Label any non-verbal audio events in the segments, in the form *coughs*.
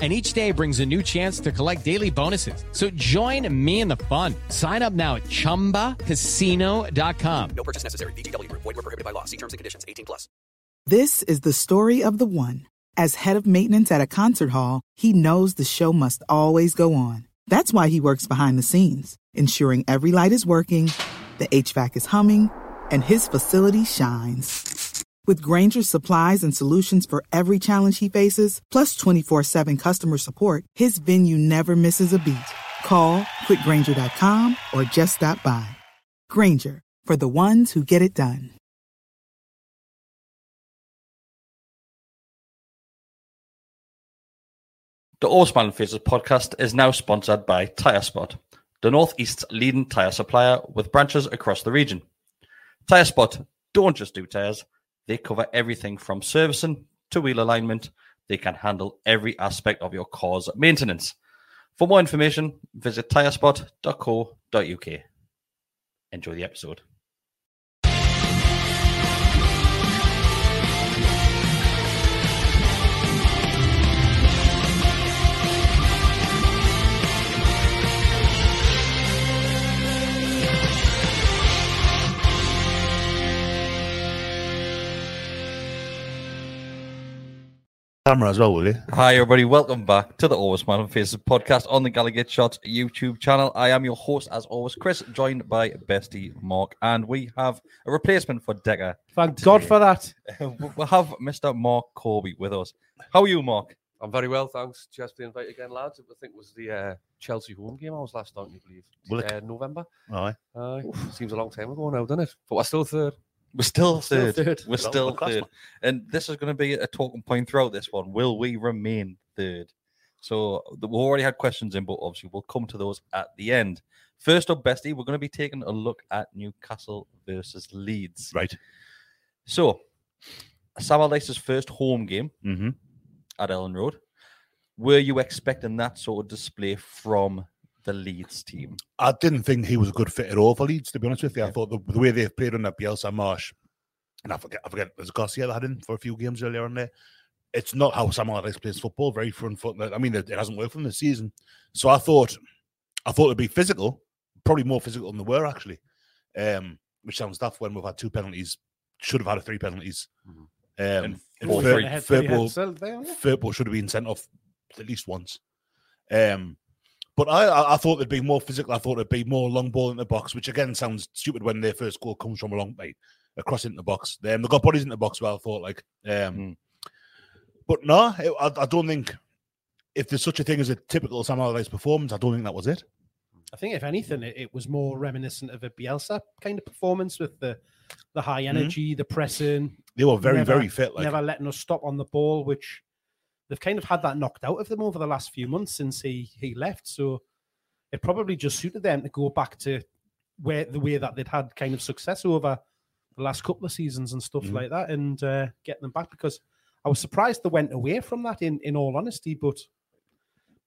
And each day brings a new chance to collect daily bonuses. So join me in the fun. Sign up now at chumbacasino.com. No purchase necessary. VGW Group. Void were prohibited by law. See terms and conditions. 18 plus. This is the story of the one. As head of maintenance at a concert hall, he knows the show must always go on. That's why he works behind the scenes, ensuring every light is working, the HVAC is humming, and his facility shines. With Grainger's supplies and solutions for every challenge he faces, plus 24 7 customer support, his venue never misses a beat. Call quickgranger.com or just stop by. Granger, for the ones who get it done. The Osman Faces podcast is now sponsored by TyreSpot, the Northeast's leading tire supplier with branches across the region. TyreSpot don't just do tires, they cover everything from servicing to wheel alignment. They can handle every aspect of your car's maintenance. For more information, visit tyrespot.co.uk. Enjoy the episode. Camera as well, will you? Hi, everybody. Welcome back to the All With Smiling Faces podcast on the Gallowgate Shots YouTube channel. I am your host, as always, Kris, joined by Besty Mark, and we have a replacement for Decker. Thank God for that. *laughs* we have Mr. Marc Corby with us. How are you, Mark? I'm very well, thanks. Just the invite again, lads. I think it was the uh, Chelsea home game I was last on, you believe? Will it? Uh, November. Aye. Aye. Seems a long time ago now, doesn't it? But we're still third. We're still Still third. third. We're Well, still well, class, third. And this is going to be a talking point throughout this one. Will we remain third? So we've already had questions in, but obviously we'll come to those at the end. First up, Besty, we're going to be taking a look at Newcastle versus Leeds. Right. So, Sam Allardyce's first home game Mm-hmm. at Elland Road. Were you expecting that sort of display from the Leeds team? I didn't think he was a good fit at all for Leeds, to be honest with you. I thought the, the way they've played under Bielsa Marsch, and I forget, I forget, there's Garcia that had him for a few games earlier on there. It's not how Sam Allardyce plays football. Very front foot. I mean, it, it hasn't worked for them this season. So I thought, I thought it'd be physical, probably more physical than they were actually. Um, which sounds daft when we've had two penalties. Should have had a three penalties. Um, And and four Fir- free- Ahead for the Firpo- head cell there, yeah. Firpo should have been sent off at least once. Um, but I, I, I thought it'd be more physical. I thought it'd be more long ball in the box, which again sounds stupid when their first goal comes from a long way across into the box. Um, they got bodies in the box. Well, I thought like, um, Mm. but no, it, I, I don't think if there's such a thing as a typical Sam Allardyce performance, I don't think that was it. I think if anything, it, it was more reminiscent of a Bielsa kind of performance with the the high energy, the pressing, They were very, Never- very fit. Like, never letting us stop on the ball, which they've kind of had that knocked out of them over the last few months since he he left. So it probably just suited them to go back to where the way that they'd had kind of success over the last couple of seasons and stuff Mhm. like that, and uh, get them back because I was surprised they went away from that. In in all honesty, but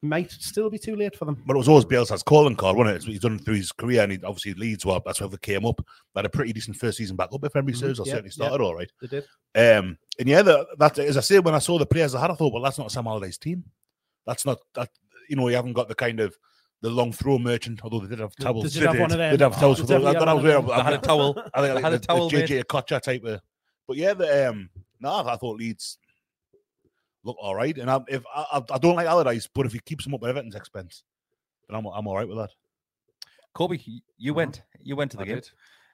might still be too late for them. But it was always Bielsa's calling card, wasn't it? It's what he's done through his career, and he obviously Leeds well. That's where they came up. They had a pretty decent first season back up, if memory Mhm, serves, or yeah, certainly yeah. started all right. They did. Um, and yeah, the, that as I say, when I saw the players I had, I thought, well, that's not Sam Allardyce's team. That's not that. You know, you haven't got the kind of the long throw merchant, although they did have towels. they did have one of them. They'd have towels. Oh, for those. I definitely thought was had where one I, had a towel. I think They had a the, towel, the. JJ Kocha type of. But yeah, the um, no, I thought Leeds look all right, and I, if I, I I don't like Allardyce, but if he keeps them up at Everton's expense, then I'm I'm all right with that. Corby, you went you went to the I game. did.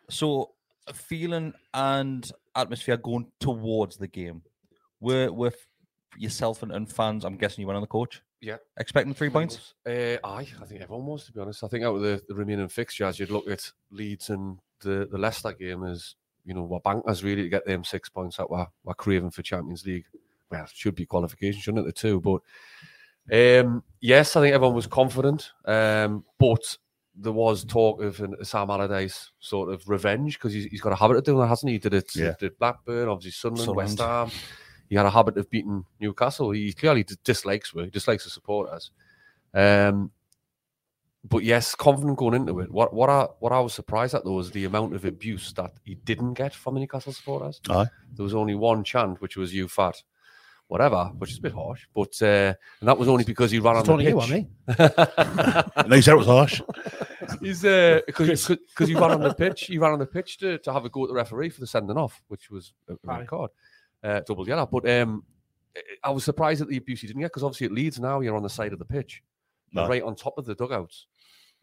So feeling and atmosphere going towards the game. Were were yourself and, and fans, I'm guessing you went on the coach. Yeah. Expecting three points? Uh, aye, I think everyone was, to be honest. I think out of the, the remaining fixtures, you'd look at Leeds and the, the Leicester game as, you know, we're bankers really to get them six points that we're, we're craving for Champions League. Well, it should be qualification, shouldn't it, the two? But um, yes, I think everyone was confident. Um, but there was talk of an, a Sam Allardyce sort of revenge because he's, he's got a habit of doing that, hasn't he? He did it Yeah. did Blackburn, obviously Sunderland, West Ham. He had a habit of beating Newcastle. He clearly dislikes we dislikes the supporters. Um, but yes, confident going into it. What what I what I was surprised at though was the amount of abuse that he didn't get from the Newcastle supporters. Aye. There was only one chant, which was "you fat," whatever, which is a bit harsh. But uh, and that was only because he ran on It's the pitch. you. *laughs* No, you said it was harsh. *laughs* He's uh, because because he ran on the pitch. He ran on the pitch to, to have a go at the referee for the sending off, which was a a Aye. card, uh, double yellow. But um, I was surprised at the abuse he didn't get because obviously it leads now. You're on the side of the pitch, No. right on top of the dugouts,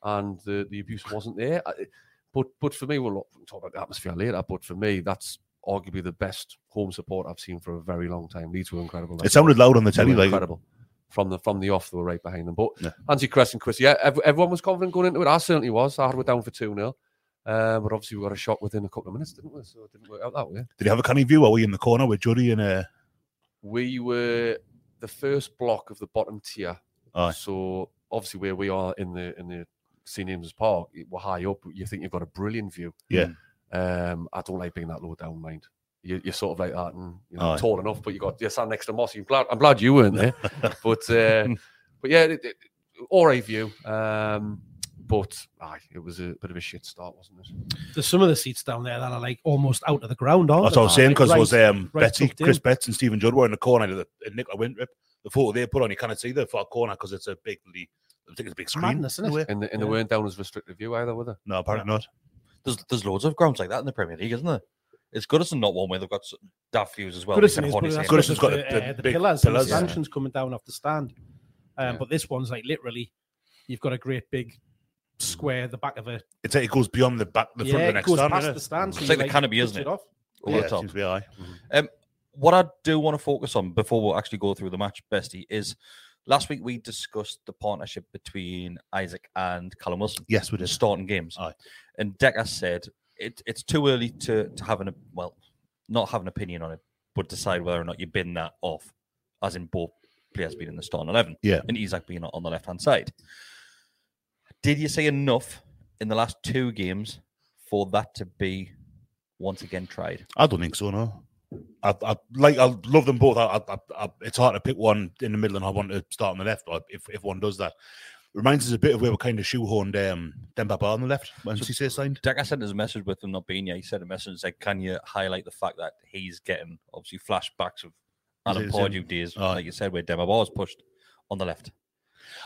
and the, the abuse wasn't there. I- But but for me, we'll we'll talk about the atmosphere later. But for me, that's arguably the best home support I've seen for a very long time. Leeds were incredible. It sounded loud on the They telly, were like incredible. From the from the off, they were right behind them. But Yeah. Anti Crest and Chris, yeah, ev- everyone was confident going into it. I certainly was. I had it down for 2 0. Uh, but obviously, we got a shot within a couple of minutes, didn't we? So it didn't work out that way. Did you have a canny view? Are we in the corner with Juddy and uh, We were the first block of the bottom tier. Aye. So obviously, where we are in the in the St James's Park, we're high up. You think you've got a brilliant view. Yeah. Um, I don't like being that low down, mind. You, you're sort of like that, and you know, Aye. tall enough, but you got you're standing next to Mossy. I'm glad, I'm glad you weren't there, *laughs* but uh, but yeah, it, it, all right view. Um, but aye, it was a bit of a shit start, wasn't it? There's some of the seats down there that are like almost out of the ground, aren't That's what I was saying because Right- was um, right Besty, tucked in. Chris Betts, and Stephen Judd were in the corner of the and Nicola Winthrop. The photo they put on, you can't see the far corner because it's a big, really- I think it's a big screen. Madness, isn't it? in a way. And, the, and they weren't down as restricted view either, were they? No, apparently not. There's there's loads of grounds like that in the Premier League, isn't there? It's Goodison not one where they've got s- daft views as well. Goodison We is, but hardly that's see it. Goodison's because got the, the- uh, the the big pillars, and the pillars, yeah. coming down off the stand. Um, Yeah. But this one's like literally, you've got a great big square, the back of a It's like it goes beyond the back, the yeah, front of the next goes stand. past innit? the stand. so It's you, like the canopy, isn't it? off. over yeah, the top. seems to be aye. Um, what I do want to focus on before we actually go through the match, Besty, is last week we discussed the partnership between Isak and Callum Wilson. Yes, we did. starting games. Aye. And Decker said it, it's too early to, to have an well, not have an opinion on it, but decide whether or not you bin that off, as in both players being in the starting eleven. Yeah. And Isak being on the left hand side. Did you say enough in the last two games for that to be once again tried? I don't think so. No, I, I like. I love them both. I, I, I, it's hard to pick one in the middle, and I want to start on the left. But if, if one does that, reminds us a bit of where we're kind of shoehorned um, Demba Ba on the left when Cisse signed. Decker sent us a message with him not being here. He sent a message and said, Can you highlight the fact that he's getting obviously flashbacks of Alan Is it- is it- Pardew days, Aye. like you said, where Demba was pushed on the left.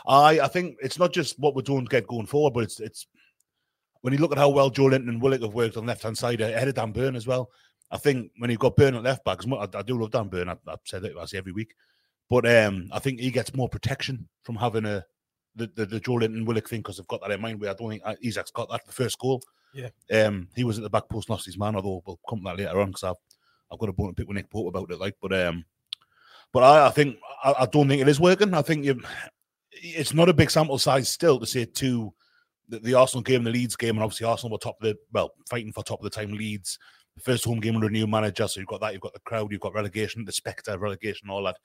I I think it's not just what we're doing to get going forward, but it's it's when you look at how well Joelinton and Willock have worked on the left hand side ahead of Dan Burn as well. I think when you've got Burn at left back, I, I do love Dan Burn. I, I've said it I say every week, but um, I think he gets more protection from having a the the, the Joelinton Willock thing because they've got that in mind. Where I don't think uh, Isak's got that the first goal. Yeah. um, he was at the back post, lost his man. Although we'll come to that later on because I've I've got a bone to pick with Nick Pope about it. Like, but um, but I, I think I, I don't think it is working. I think you it's not a big sample size still to say two the, the Arsenal game, the Leeds game, and obviously Arsenal were top of the well, fighting for top of the time Leeds. The first home game under a new manager, so you've got that, you've got the crowd, you've got relegation, the spectre of relegation, all that.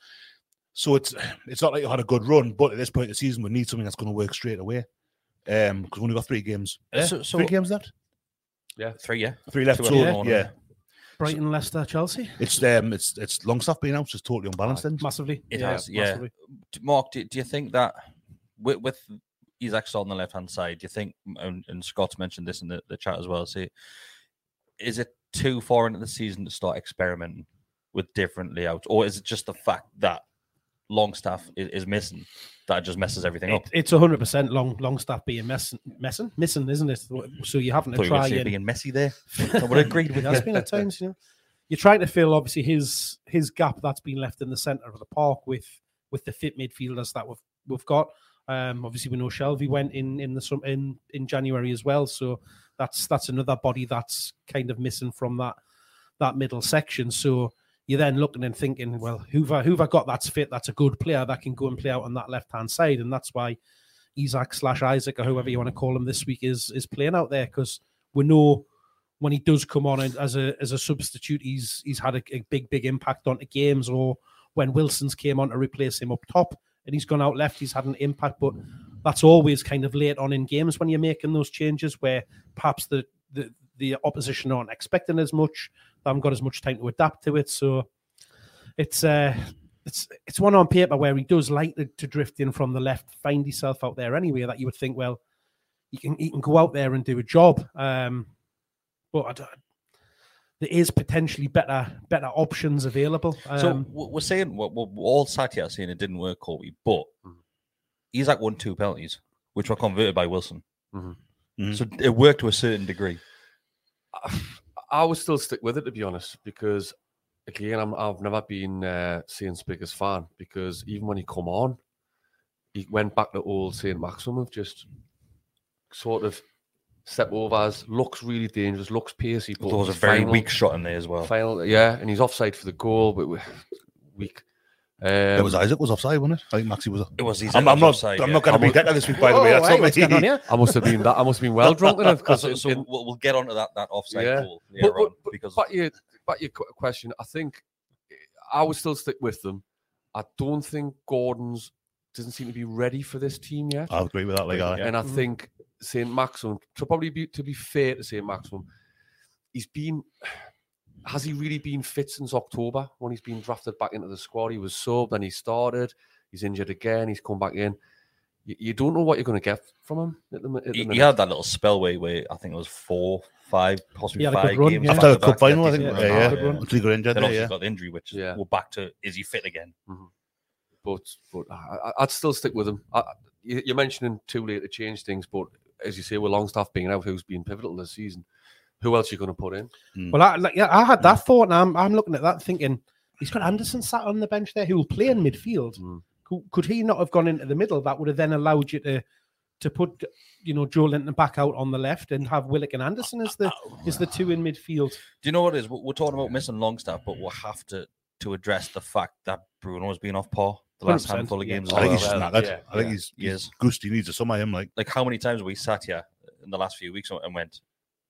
So it's it's not like you had a good run, but at this point in the season, we need something that's going to work straight away. Um, because we only got three games. Eh? So- so- three games left, Three, yeah. three left. Two So yeah, yeah. Brighton, Leicester, Chelsea, it's um, it's it's Longstaff being out, so it's totally unbalanced. Then massively. It has, yeah. massively. Mark, do, do you think that with, with Isak on the left hand side, do you think, and, and Scott's mentioned this in the, the chat as well, see, is it too far into the season to start experimenting with different layouts? Or is it just the fact that Longstaff is, is missing that just messes everything up? It, it's hundred percent long long staff being messing, messing, missing, isn't it? So you're having to you try and being messy there. I would have agreed with it has been at times, you know. You're trying to fill obviously his his gap that's been left in the centre of the park with with the fit midfielders that we've we've got. Um, obviously we know Shelvey went in in the in in January as well, so that's that's another body that's kind of missing from that that middle section. So you're then looking and thinking, well, who've I, who've I got that's fit, that's a good player that can go and play out on that left hand side, and that's why Isak slash Isak or whoever you want to call him this week is is playing out there because we know when he does come on as a as a substitute, he's he's had a, a big big impact on the games. Or when Wilson's came on to replace him up top, and he's gone out left, he's had an impact. But that's always kind of late on in games when you're making those changes, where perhaps the the, the opposition aren't expecting as much. They haven't got as much time to adapt to it. So it's uh it's it's one on paper where he does like to, to drift in from the left, find himself out there anyway. That you would think, well, he can he can go out there and do a job. Um, but I don't, there is potentially better better options available. So Um, w- we're saying we're, we're all sat here saying it didn't work, Corby, but Isak won two penalties, which were converted by Wilson. Mhm. Mhm. So it worked to a certain degree. I would still stick with it to be honest, because again, I'm, I've never been uh, Saints' biggest fan because even when he come on, he went back to old Saint Maximin of just sort of step over overs, looks really dangerous, looks pacey. But There was a very final- weak shot in there as well. Final, yeah, and he's offside for the goal, but we- weak. Um, it was Isak was offside, wasn't it? I think Maxi was. It was Isak I'm, I'm was not. offside, I'm yeah. not going to be I'm- decker this week, by the way. That's hey, not what's going on me. here? I must have been that. I must have been well drunk enough *laughs* because so, so we'll, we'll get onto that that offside Yeah. goal But, later but, on but, because but your, but your question, I think I would still stick with them. I don't think Gordon's doesn't seem to be ready for this team yet. I agree with that. Like, I, And I think St. Maximin, to probably be to be fair to St. Maximin, he's been has he really been fit since October when he's been drafted back into the squad? He was subbed, then he started, he's injured again, he's come back in. You, you don't know what you're going to get from him at the, at the he, he had that little spell where, where I think it was four, five, possibly He had a good five run, games yeah. after the cup final, I yeah, think. decent Yeah, yeah. Until he got injured Then there, obviously yeah. got the injury, which Yeah. we're back to is he fit again? Mm-hmm. but but I, I- I'd still stick with him. I, you- you're mentioning too late to change things, but as you say, with Longstaff being out, who's been pivotal this season, who else are you going to put in? Well, I, like, yeah, I had that thought, and I'm, I'm looking at that thinking he's got Anderson sat on the bench there who will play in midfield. Mm. Could, could he not have gone into the middle? That would have then allowed you to to put you know Joelinton back out on the left and have Willock and Anderson as the is the two in midfield. Do you know what it is? We're we're talking about missing Longstaff, but we'll have to to address the fact that Bruno has been off par the last 100%, handful of yeah. games. I think he's well, knackered. yeah, I think yeah. he's, He he's is. goosed. He needs to summer him. Like, like how many times have we sat here in the last few weeks and went, he-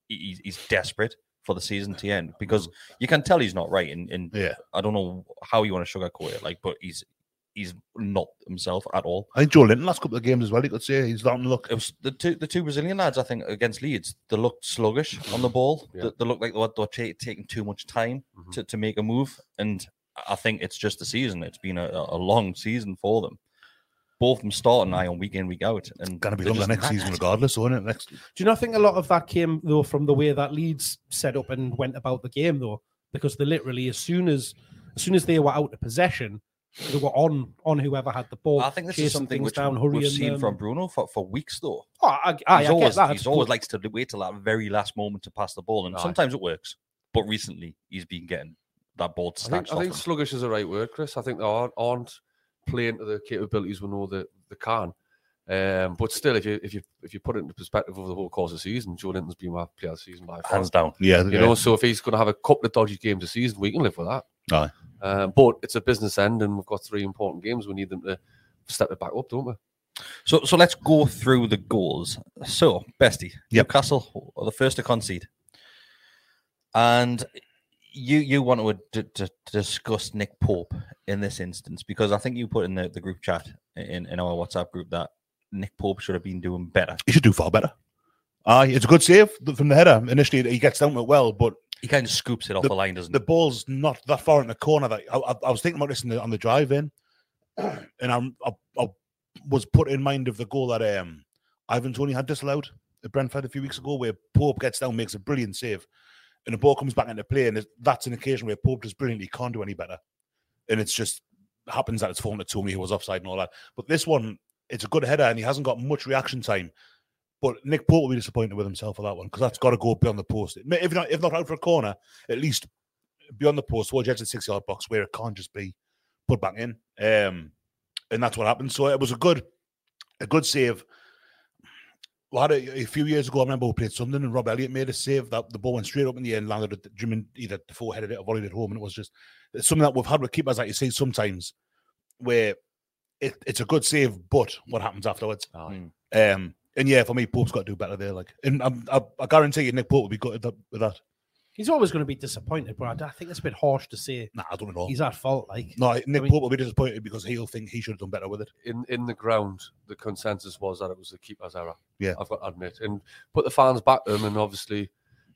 he's, he's desperate for the season to end because you can tell he's not right. And, and yeah. I don't know how you want to sugarcoat it, like, but he's he's not himself at all. I think Joelinton last couple of games as well. You could say he's starting to look. It was the two the two Brazilian lads, I think, against Leeds. They looked sluggish on the ball. Yeah. They, they looked like they were, they were ta- taking too much time Mhm. to, to make a move. And I think it's just the season. It's been a, a long season for them. Both of them starting now on week in, week out. And Going to be they're longer just next season, regardless, so isn't it? Next, Do you not think a lot of that came though from the way that Leeds set up and went about the game though? Because they literally as soon as as soon as they were out of possession, they were on on whoever had the ball. I think this is chasing something things which down, we've seen them. from Bruno for, for weeks, though. Oh, I, I, he's I always, get that. he's It's always likes to wait till that very last moment to pass the ball, and Aye. sometimes it works. But recently, he's been getting that ball I think, snatched I think him. sluggish is the right word, Kris. I think they aren't, aren't playing into the capabilities we know that they can. Um, but still, if you if you if you put it into perspective over the whole course of the season, Joelinton's been my player of the season by far. Hands down. yeah, You know, so if he's going to have a couple of dodgy games a season, we can live with that. Aye. Um, but it's a business end, and we've got three important games. We need them to step it back up, don't we? So, so let's go through the goals. So, Besty, Yep. Newcastle are the first to concede, and you you want to, d- to discuss Nick Pope in this instance because I think you put in the, the group chat in, in our WhatsApp group that Nick Pope should have been doing better. he should do far better. Aye, it's a good save from the header. Initially, he gets down it well, but He kind of scoops it off the, line, doesn't the ball's not that far in the corner. That I, I, I was thinking about this in the, on the drive in, *clears throat* and I'm, I, I was put in mind of the goal that um, Ivan Toney had disallowed at Brentford a few weeks ago, where Pope gets down, makes a brilliant save, and the ball comes back into play, and that's an occasion where Pope does brilliantly, can't do any better, and it's just happens that it's fallen to Toney who was offside and all that. But this one, it's a good header, and he hasn't got much reaction time. But Nick Pope will be disappointed with himself for that one because that's got to go beyond the post. If not, if not out for a corner, at least beyond the post, towards the edge of the six yard box where it can't just be put back in. Um, and that's what happened. So it was a good, a good save. We had a, a few years ago. I remember we played Sunderland and Rob Elliott made a save that the ball went straight up in the air and landed at the Jim either the foreheaded it or volleyed it home, and it was just it's something that we've had with keepers like you say sometimes where it, it's a good save, but what happens afterwards? Um, and yeah, for me, Pope's got to do better there. Like, and I'm, I, I guarantee you, Nick Pope will be good at that, with that. He's always going to be disappointed, but I, I think it's a bit harsh to say Nah, I don't know. he's at fault. Like, no, Nick I mean- Pope will be disappointed because he'll think he should have done better with it. in in the ground, the consensus was that it was the keeper's error. Yeah. I've got to admit, and put the fans back him, and obviously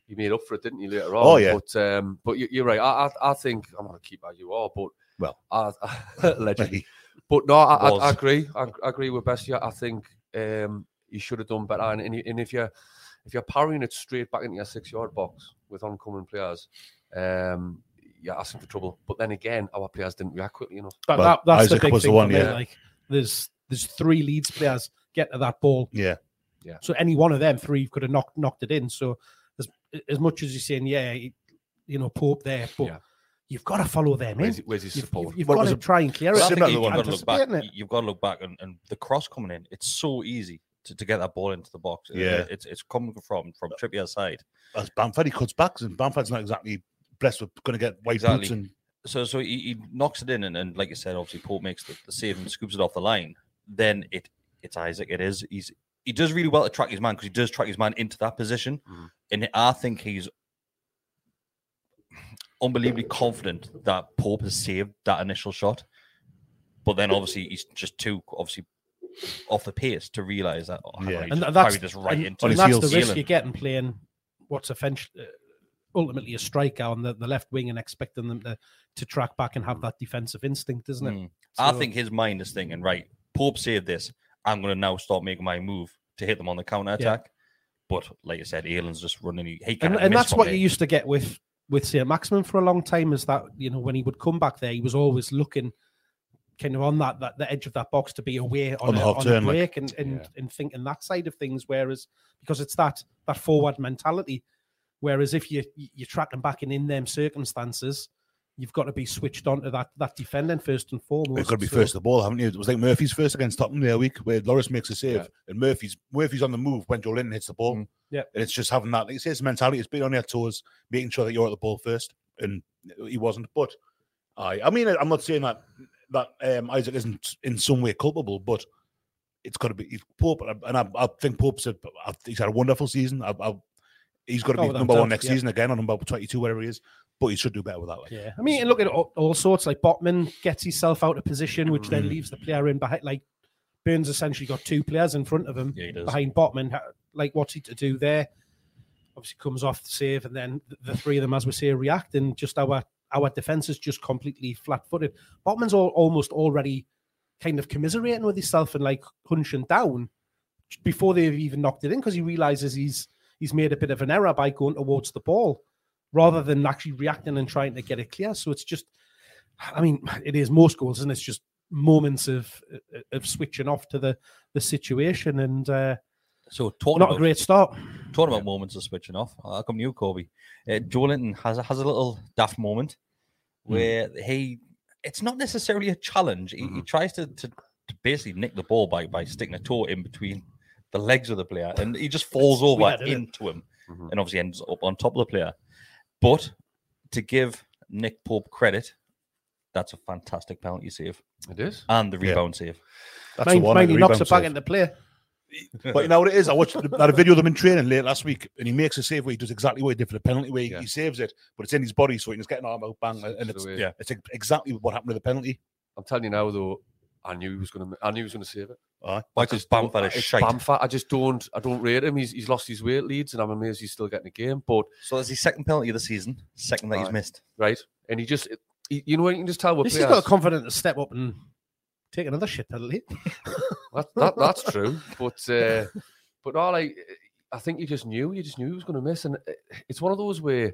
he made up for it, didn't he? Later on. Oh, yeah. But um, but you, you're right. I, I I think I'm not a keeper. You are, but Well. I, *laughs* allegedly. *laughs* But no, I, I, I agree. I, I agree with Besty. I think um, you should have done better. And, and, and if you're if you're parrying it straight back into your six yard box with oncoming players, um, you're asking for trouble. But then again, our players didn't react quickly enough. that, Well, that, that's Isak the big was the thing one, yeah. Like, there's there's three Leeds players get to that ball. Yeah, yeah. So any one of them three could have knocked knocked it in. So as as much as you're saying, yeah, you know, Pope there, but Yeah. you've got to follow them in. Where's, where's his You've, support? you've, you've Well, got to a- try and clear Well, it. I Similar think to you've got to look back. It. You've got to look back, and, and the cross coming in. It's so easy to, to get that ball into the box. Uh, Yeah. it's it's coming from from Trippier's side. as Bamford, he cuts backs, and Bamford's not exactly blessed with going to get white boots. And So so he, he knocks it in, and, and like you said, obviously Pope makes the, the save and scoops it off the line. Then it it's Isak. It is he's he does really well to track his man because he does track his man into that position, Mhm. and I think he's unbelievably confident that Pope has saved that initial shot. But then obviously he's just too obviously off the pace to realise that. Oh, Yeah. and just that's this right and, into and that's the risk you get in playing what's eventually, uh, ultimately a striker on the, the left wing and expecting them to, to track back and have that defensive instinct, isn't it? Mm. I think his mind is thinking, right, Pope saved this. I'm going to now start making my move to hit them on the counter attack. But like I said, Alan's just running. He, and, and that's what you used to get with with St. Maximin for a long time is that you know when he would come back there he was always looking kind of on that, that the edge of that box to be aware on, On the a, on turn, a like- break and and, Yeah. and thinking that side of things whereas because it's that that forward mentality whereas if you you're tracking back and in them circumstances you've got to be switched on to that that defending first and foremost It's got to be So- first the ball, haven't you? It was like Murphy's first against Tottenham the other week, where Lloris makes a save Yeah. and Murphy's Murphy's on the move when Joelinton hits the ball. Mm. Yeah. and it's just having that. Like you say, it's mentality. It's being on your toes, making sure that you're at the ball first, and he wasn't. But I, I mean, I'm not saying that that um, Isak isn't in some way culpable, but it's got to be he's Pope, and I, I think Pope's a, I- he's had a wonderful season. I, I, he's got to Oh, be without number one doubt, next yeah. season again, or number 22, whatever he is. But he should do better with that. Like. Yeah, I mean, look at all, all sorts. Like Botman gets himself out of position, which then Mm. leaves the player in behind. Like Burns essentially got two players in front of him Yeah, he does. behind Botman. Like, what's he to do there? Obviously, comes off the save, and then the three of them, as we say, react, and just our our defense is just completely flat footed. Botman's all, almost already kind of commiserating with himself and like hunching down before they've even knocked it in because he realizes he's he's made a bit of an error by going towards the ball rather than actually reacting and trying to get it clear. So it's just, I mean, it is most goals, and it's just moments of of switching off to the the situation, and uh, So talking not a great start. Talking about moments of switching off. I'll come to you, Corby. Uh, Joelinton has a, has a little daft moment Hmm. where he. It's not necessarily a challenge. He, Mm-hmm. he tries to, to to basically nick the ball by by sticking a toe in between the legs of the player, and he just falls over weird, into him, Mhm. and obviously ends up on top of the player. But to give Nick Pope credit, that's a fantastic penalty save It is. and the Yeah. rebound save. That's Mind, the one. mind the he knocks rebound it back save. into play. But you know what it is? I watched the- that video of him in training late last week, and he makes a save where he does exactly what he did for the penalty, where he, Yeah. he saves it, but it's in his body, so he can just get an arm out, bang, and it's the way- yeah. it's exactly what happened to the penalty. I'm telling you now, though. I knew he was going to. I knew he was going to save it. Aye. Why? I just don't- Bamford is shite. Bamford. I just don't. I don't rate him. He's, he's lost his weight leads, and I'm amazed he's still getting a game. But So that's his second penalty of the season, second that he's missed. right, and he just, he, you know, what you can just tell with This is players. not confident to step up and take another shit penalty. *laughs* That, that, that's *laughs* true, but uh, but all like I think you just knew, you just knew he was going to miss, and it's one of those where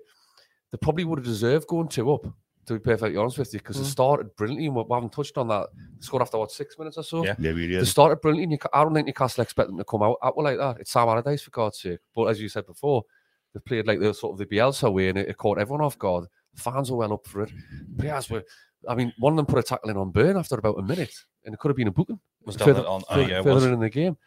they probably would have deserved going two up. To be perfectly honest with you, because Mm. they started brilliantly, and we we haven't touched on that. They scored after what six minutes or so. Yeah. Yeah, really They started brilliantly. and you I don't think Newcastle expect them to come out, out like that. It's Sam Allardyce for God's sake. But as you said before, they played like the sort of the Bielsa way, and it, it caught everyone off guard. The fans were well up for it. Players were. I mean, one of them put a tackle in on Burn after about a minute, and it could have been a booking Was further, down on, oh, further, yeah, it further was. in the game.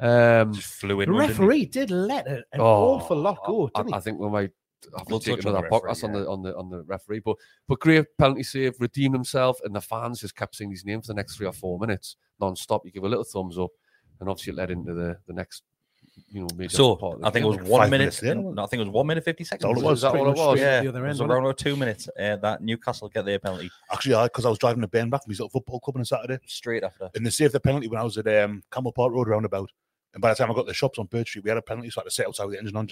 Um, flew in. The one, didn't referee did let a- an oh, awful lot go, I, didn't I he? think we might have We'll take touch on another the referee, podcast on the on the on the referee. But but great penalty save, redeemed himself, and the fans just kept saying his name for the next three or four minutes non-stop. You give a little thumbs up, and obviously it led into the the next you know major So part I think it was one minute. minutes. No, I think it was one minute fifty seconds. all it Was was. that Pretty all it was? Yeah, the other it end, was wasn't around about two minutes. Uh, that Newcastle get their penalty Actually, I because I was driving to Bain back from his little football club on a Saturday, straight after. and they saved the penalty when I was at um, Campbell Park Road roundabout. And by the time I got to the shops on Bird Street, we had a penalty, so I had to sit outside with the engine on.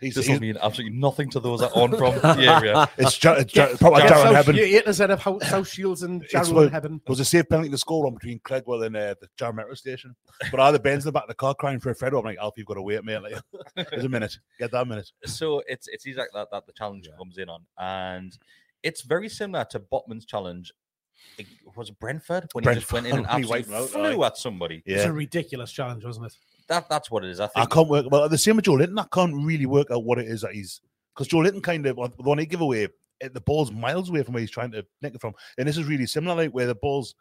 He's, This he's, will mean absolutely nothing to those that aren't from *laughs* the area. it's, Ja- it's Ja- probably Yeah, Darren South, Hebburn. you haters that have Hou- South Shields and It's Jarrow what- Hebburn. There was a safe penalty to score on between Clegwell and uh, the Jar Metro station. But I had the Benz in the back of the car crying for a Fredo. I'm like, Alf, you've got to wait, mate. Like, *laughs* there's a minute. Get that minute. So it's it's exactly that that the challenge comes in on, and it's very similar to Botman's challenge. It was Brentford when he just went in and *laughs* Brentford, when absolutely wiped them out, flew at somebody. It was a ridiculous challenge, wasn't it? That that's what it is. I I can't work. Well, the same with Joelinton. I can't really work out what it is that he's because Joelinton kind of the one he give away, eh, the ball's miles away from where he's trying to nick it from, and this is really similar. Like where the ball's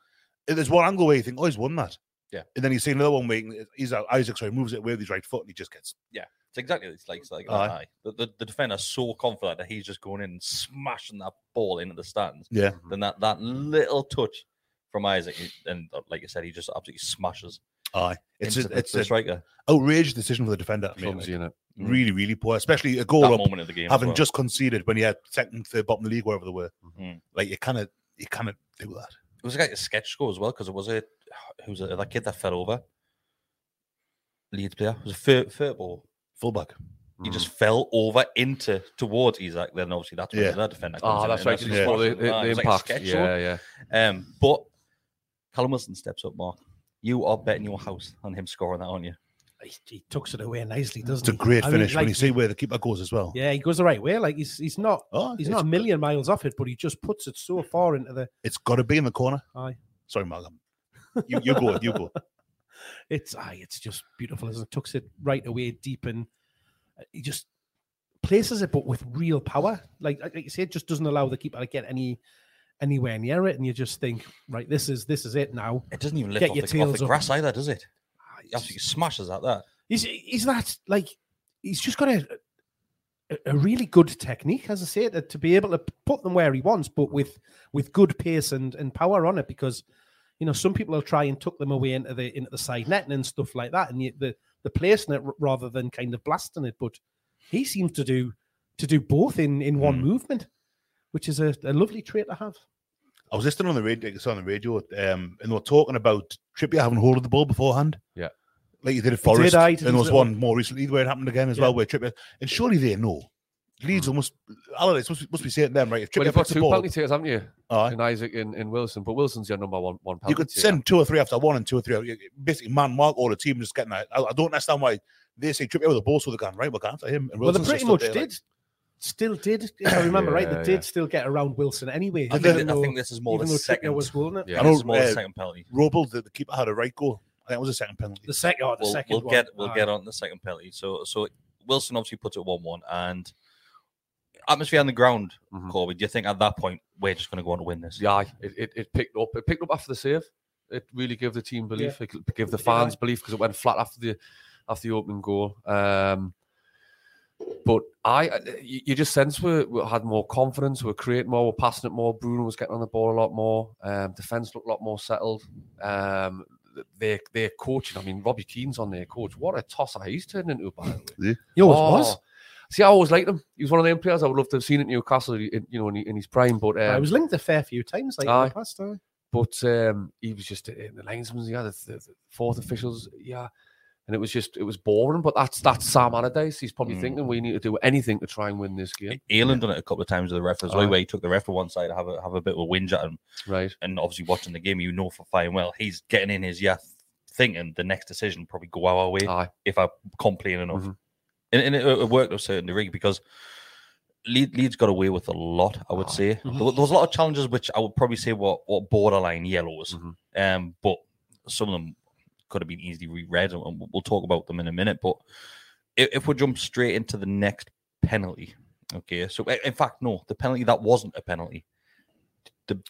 eh, there's one angle where you think, oh, he's won that, Yeah. and then you see another one where he's out. Isak sorry moves it with his right foot, and he just gets Yeah. It's exactly it's like it's like Aye. that. aye. The, the the defender's so confident that he's just going in and smashing that ball into the stands. yeah. Then that that little touch from Isak, and like I said, he just absolutely smashes. Aye, it's into a, the, it's the an striker. outrageous decision for the defender. I mean, clumsy in it. Mm. really, really poor, especially a goal That up, moment of the game, having well. just conceded when you had second, third, bottom of the league, wherever they were. Mhm. Like you kind of, you kind of do that. It was like a sketch score as well because it was a who's it, that kid that fell over. Leeds player it was a third, third ball. Fullback. He Mm. just fell over into towards Isak. Then obviously that's when Yeah. the defender. comes Oh, in that's and right. that's Just just the, the. Ah, the it was like impact. yeah, yeah. Um, but Callum Wilson steps up, Mark. You are betting your house on him scoring that, aren't you? He, he tucks it away nicely, doesn't It's a he? great I mean, finish when you see where the keeper goes as well. Yeah, he goes the right way. Like he's he's not Oh, he's not a million miles off it, but he just puts it so far into the. It's got to be in the corner. Aye. Sorry, Malcolm. You, you go. You go. *laughs* It's aye, it's just beautiful, isn't it? Tucks it right away deep and uh, he just places it, but with real power. Like like you say, it just doesn't allow the keeper to get any anywhere near it, and you just think, right, this is this is it now. It doesn't even lift Get off your the, off the up. grass either, does it? Ah, He absolutely smashes at that. He's he's that like he's just got a a- really good technique, as I say, to, to be able to put them where he wants, but with with good pace and, and power on it. Because you know some people will try and tuck them away into the into the side netting and stuff like that, and you, the the placing it rather than kind of blasting it. But he seems to do to do both in in one movement, which is a, a lovely trait to have. I was listening on the radio, it's on the radio, um, and they were talking about Trippier having hold of the ball beforehand. Yeah. Like you did at Forest. aye, he did and there was little- one more recently where it happened again as Yeah. well, where Trippier. And surely they know. Leeds almost Allardyce must, be- must be saying to them, right? If Well, Trippier you've got puts the two ball, penalty takers, haven't you? aye, In Isak and, and Wilson, but Wilson's your number one one penalty. you could taker. send two or three after one and two or three. You- Basically, man mark all the team just getting that. I, I don't understand why they say Trippier with the ball so they can, right? We're going to him. And Well, they pretty much there, did. like- Still did, if I *coughs* remember right. They Yeah, did still get around Wilson anyway. I even think, I think this is more even the second. was holding it. Yeah. I This know, is more the uh, second penalty. Robles, the, the keeper, had a right goal. I think it was a second penalty. The second, oh, the we'll, 2nd we'll one. get we'll Aye. get on the second penalty. So so Wilson obviously puts it one one and atmosphere on the ground. Mhm. Corby, do you think at that point we're just going to go on to win this? Yeah, it, it, it picked up. It picked up after the save. It really gave the team belief. It gave the fans belief because it went flat after the after the opening goal. Um, but I, you you just sense we, we had more confidence. We were creating more. We we're passing it more. Bruno was getting on the ball a lot more. Um, defense looked a lot more settled. Um, their their coaching. I mean, Robbie Keane's on their coach. What a tosser he's turned into. By the way. He always Oh, was. See, I always liked him. He was one of them players I would love to have seen at Newcastle, in, you know, in, in his prime. But um, I was linked a fair few times, like in the past. aye. but um, he was just in the linesmen. Yeah, the, the, the fourth officials. Yeah, and it was just it was boring. But that's that's Sam Allardyce. He's probably Mm. thinking we need to do anything to try and win this game. Elan done it a couple of times with the ref as well, where he took the ref to one side, have a have a bit of a whinge at him, Right. and obviously watching the game, you know for fine well he's getting in his yeah, thinking the next decision probably go our way Aye. if I complain enough, Mhm. and, and it, it worked to a certain degree because. Leeds, Leeds got away with a lot, I would Aye. say. There, there was a lot of challenges which I would probably say were, were borderline yellows, Mhm. um, but some of them could have been easily reread, and we'll- we'll talk about them in a minute. But if, if we jump straight into the next penalty, okay. So in fact, no, the penalty that wasn't a penalty. The,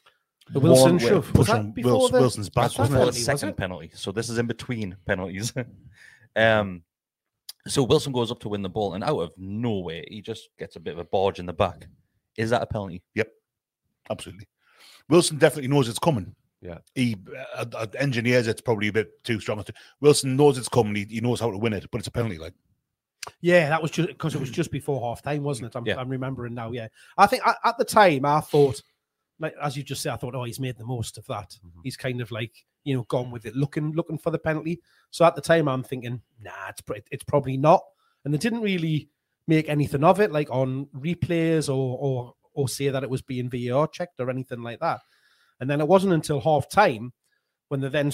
The Wilson shove. Was Push that before Wilson- the- Wilson's back, That's before wasn't the penalty, was second penalty. So this is in between penalties. *laughs* Um, so Wilson goes up to win the ball, and out of nowhere, he just gets a bit of a barge in the back. Is that a penalty? Yep, absolutely. Wilson definitely knows it's coming. Yeah. He uh, uh, engineers it's probably a bit too strong. Wilson knows it's coming. He, he knows how to win it, but it's a penalty. Like Yeah, that was just because it was just before half time, wasn't it? I'm, Yeah. I'm remembering now. Yeah, I think at, at the time I thought, like as you just said, I thought, oh, he's made the most of that. He's kind of like you know gone with it, looking looking for the penalty. So at the time, I'm thinking, nah, it's it's probably not. And they didn't really make anything of it, like on replays or or or say that it was being VAR checked or anything like that. And then it wasn't until half time when they then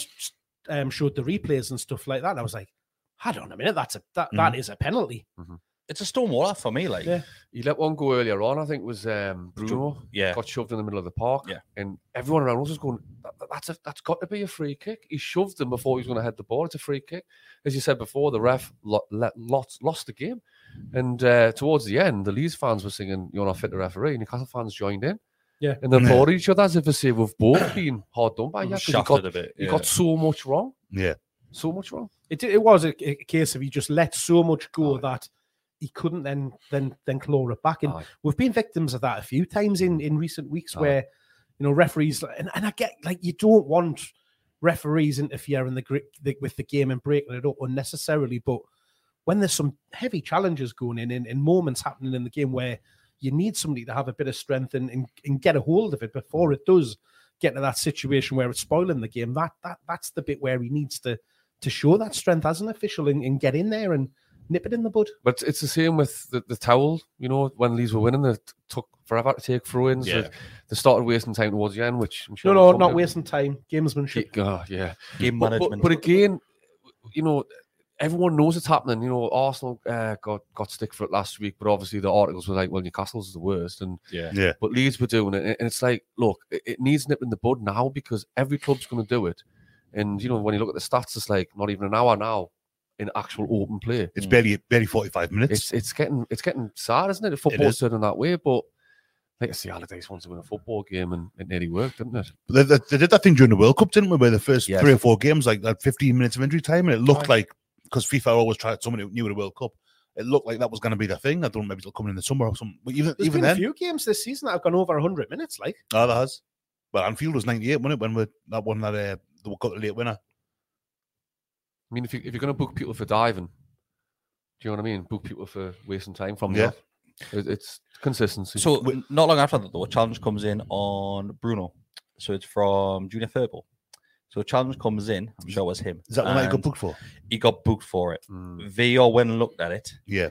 um, showed the replays and stuff like that. And I was like, hold on a minute, that's a that, that is a penalty. It's a stonewall for me. Like, Yeah. He let one go earlier on. I think it was um, Bruno. yeah. got shoved in the middle of the park. Yeah. and everyone around us was going, "That- "That's a, that's got to be a free kick." He shoved him before he was going to head the ball. It's a free kick, as you said before. The ref lo- let, lost lost the game, and uh, towards the end, the Leeds fans were singing, "You're not fit to referee," and Newcastle fans joined in. Yeah. and then Yeah. applauded each other as if to say we've both *coughs* been hard done by you. 'cause He Shafted got, a bit. he yeah. got so much wrong, yeah, so much wrong. It, it was a, a case of he just let so much go that he couldn't then then then claw it back. And Aye. we've been victims of that a few times in in recent weeks Aye. where you know referees and, and I get like you don't want referees interfering the, gr- the with the game and breaking it up unnecessarily, but when there's some heavy challenges going in and, and moments happening in the game where you need somebody to have a bit of strength and, and, and get a hold of it before it does get to that situation where it's spoiling the game. That that that's the bit where he needs to to show that strength as an official and, and get in there and nip it in the bud. But it's the same with the, the towel. You know, when Leeds were winning, it took forever to take throw-ins. Yeah. They, they started wasting time towards the end, which I'm No, sure no, will not wasting time. Gamesmanship. to- Oh, yeah. game But- but- management. But, again, you know, everyone knows it's happening. You know, Arsenal uh, got got stick for it last week, but obviously the articles were like, "Well, Newcastle's the worst," and yeah. yeah. but Leeds were doing it, and it's like, look, it, it needs nipping in the bud now because every club's going to do it. And you know, when you look at the stats, it's like not even an hour now in actual open play. It's barely barely forty five minutes. It's it's getting it's getting sad, isn't it? If Football's is. turning that way, but like I see, Allardyce wants to win a football game, and it nearly worked, didn't it? They, they, they did that thing during the World Cup, didn't we? Where the first Yes. three or four games, like that, fifteen minutes of injury time, and it looked Aye. like because FIFA always tried someone new at the World Cup, it looked like that was going to be the thing. I don't know, maybe it'll come in the summer or something. But even There's even been then, a few games this season that have gone over 100 minutes. Like, oh, there has. Well, Anfield was ninety eight, wasn't it? When we that one that uh, we got the late winner. I mean, if, you, if you're going to book people for diving, do you know what I mean? Book people for wasting time from Yeah. It, it's consistency. So not long after that, though, a challenge comes in on Bruno. So it's from Junior Firpo. So a challenge comes in. I'm sure it was him. Is that one he got booked for? He got booked for it. Mm. VR went and looked at it. Yeah,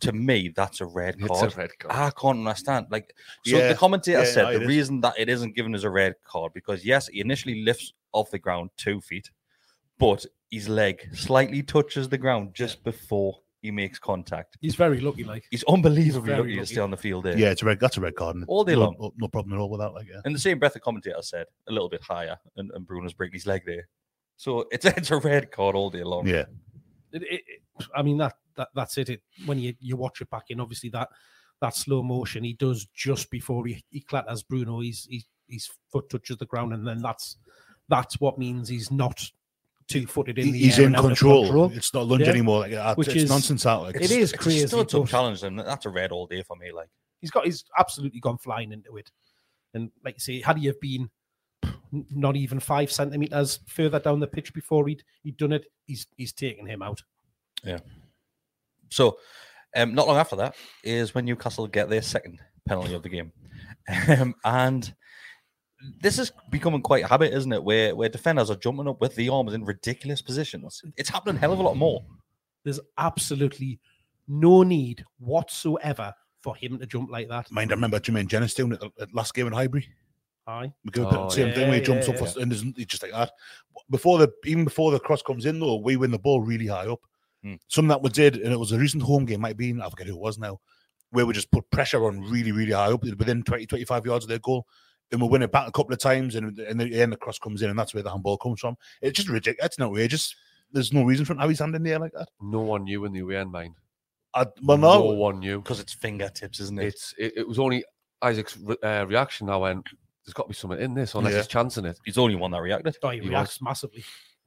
To me, that's a red it's card. a red card. I can't understand. Like, so Yeah. the commentator Yeah, said no, it the is. reason that it isn't given as a red card because yes, he initially lifts off the ground two feet, but his leg slightly touches the ground just before he makes contact. he's very lucky. Like, He's unbelievably very lucky to stay on the field there. yeah, it's a red. That's a red card. All day no, long. no, no problem at all with that. Like, yeah, In the same breath, the commentator said a little bit higher, and, and Bruno's breaking his leg there. So *laughs* it's it's a red card all day long. yeah, it, it, it- I mean that that that's it. it. When you you watch it back in, obviously that that slow motion he does just before he he clatters Bruno. He's he, his foot touches the ground, and then that's that's what means he's not two footed in He- the he's air in and out of control. It's not lunge Yeah. anymore. Like, that. Which it's is- nonsense. Out like, It it's- is It's crazy. still a tough challenge, and that's a red all day for me. Like He's got he's absolutely gone flying into it, and like you say, had he have been not even five centimeters further down the pitch before he'd he'd done it, he's he's taken him out. Yeah. So. Um, not long after that is when Newcastle get their second penalty of the game, *laughs* um, and this is becoming quite a habit, isn't it? Where where defenders are jumping up with the arms in ridiculous positions. It's happening a hell of a lot more. There's absolutely no need whatsoever for him to jump like that. Mind, I remember Jermaine Jenas doing it at- at last game in Highbury. Aye. We go Oh, the same thing where he jumps yeah, up for- and he's just like that. Before the even before the cross comes in though, we win the ball really high up. Hmm. Something that we did, and it was a recent home game, might be I forget who it was now, where we just put pressure on really, really high up within 20, 25 yards of their goal. And we win it back a couple of times, and and then the cross comes in, and that's where the handball comes from. It's just ridiculous. It's outrageous. There's no reason for how he's standing there like that. No one knew in the away end mind. I, well, no no, one knew. Because it's fingertips, isn't it? It's it, it was only Isak's re- uh, reaction. I went, "There's got to be something in this, unless Yeah. he's chancing it." He's the only one that reacted. Oh, he He reacts massively.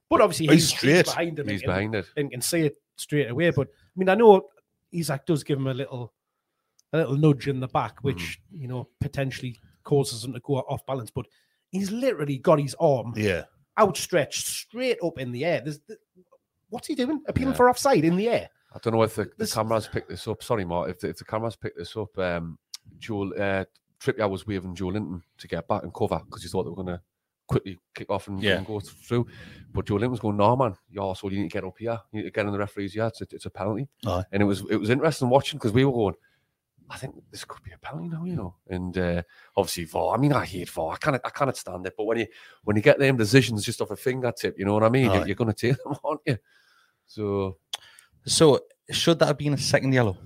But obviously, he's he's, straight. behind him. He's and, behind it. and can see it straight away. But I mean, I know Isak does give him a little, a little nudge in the back, which you know potentially causes him to go off balance. But he's literally got his arm Yeah. outstretched straight up in the air. There's, what's he doing? Appealing Yeah. for offside in the air. I don't know if the, the This- cameras picked this up. Sorry, Mark. If the, if the cameras picked this up, um, Joel uh, Trippier was waving Joelinton to get back and cover because he thought they were going to quickly kick off and, Yeah. and go through. But Joelinton was going, "No, man, you arsehole, you need to get up here. You need to get in the referee's yard. It's a, it's a penalty." Aye. And it was it was interesting watching because we were going. I think this could be a penalty now, you know. And uh, obviously, VAR. I mean, I hate VAR. I can't, I can't stand it. But when you when you get them decisions just off a fingertip, you know what I mean. Aye. You're, you're going to take them, *laughs* aren't you? So So should that have been a second yellow?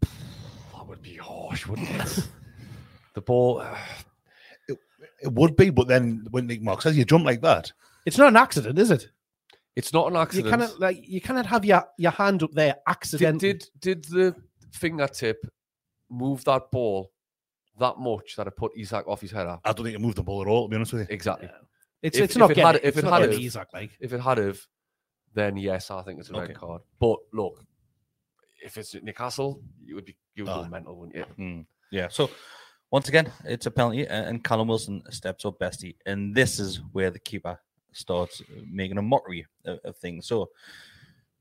That would be harsh, wouldn't it? *laughs* the ball. *sighs* It would be, but then when Nick Mark says you jump like that, It's not an accident, is it? It's not an You accident. cannot like you cannot have your, your hand up there did, accidentally. did did the fingertip move that ball that much that it put Isak off his header? I don't think it moved the ball at all. To be honest with you, Exactly. it's if- it's if not it getting had- if it's it not had getting it- Isak like. If it had have, then yes, I think it's a red card. But look, if it's at Newcastle, you would be you would Aye. go mental, wouldn't you? Hmm. Yeah. So once again, it's a penalty, and Callum Wilson steps up Besty, and this is where the keeper starts making a mockery of, of things. So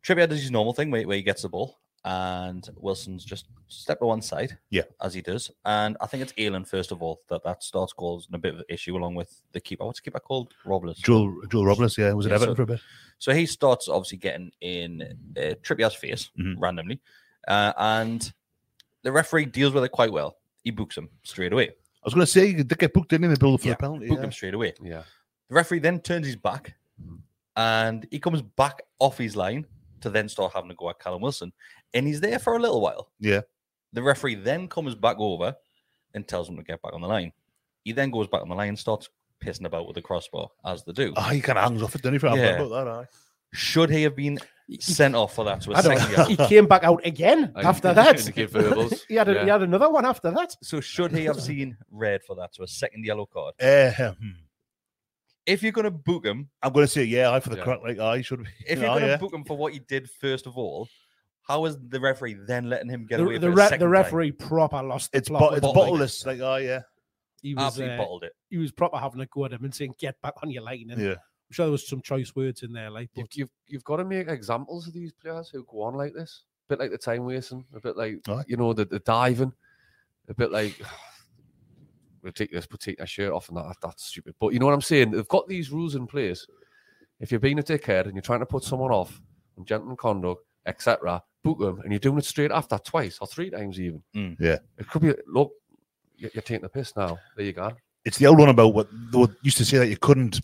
Trippier does his normal thing where, where he gets the ball, and Wilson's just step to one side, Yeah. as he does. And I think it's Ayling first of all that that starts causing a bit of an issue along with the keeper. What's the keeper called? Robles. Joel Joel Robles, yeah, was it Yeah, Everton so- for a bit? So he starts obviously getting in uh, Trippier's face Mhm. randomly, uh, and the referee deals with it quite well. He books him straight away. I was going to say you did get booked in in the build for Yeah, the penalty. Book yeah. him straight away. Yeah. The referee then turns his back, and he comes back off his line to then start having to go at Callum Wilson, and he's there for a little while. Yeah. The referee then comes back over and tells him to get back on the line. He then goes back on the line and starts pissing about with the crossbar, as they do. Ah, he kind of hangs off it, didn't he? Yeah. about that, aye. Should he have been sent off for that to a I don't second he came back out again And- after that. *laughs* he had a, Yeah. he had another one after that. So should he have seen red for that to a second yellow card? Hmm. If you're going to book him, I'm going to say yeah, I for the Yeah. correct like I should be. if you you're know, going to yeah. book him for what he did first of all, how is the referee then letting him get away The, the, for a re- second the time? referee proper lost the it's plot bo- it's him. bottle- bottleless, like oh yeah, he was Absolutely uh, bottled it. he was proper having a go at him and saying get back on your line. And yeah. I'm sure there was some choice words in there, like You've, but you've you've got to make examples of these players who go on like this. A bit like the time wasting, a bit like Aye. you know the, the diving, a bit like ridiculous. But take their shirt off and that that's stupid. But you know what I'm saying? They've got these rules in place. If you're being a dickhead and you're trying to put someone off on gentleman conduct, etc., book them, and you're doing it straight after twice or three times even. Mm. Yeah. it could be look. You're you're taking the piss now. There you go. It's the old one about what they used to say that you couldn't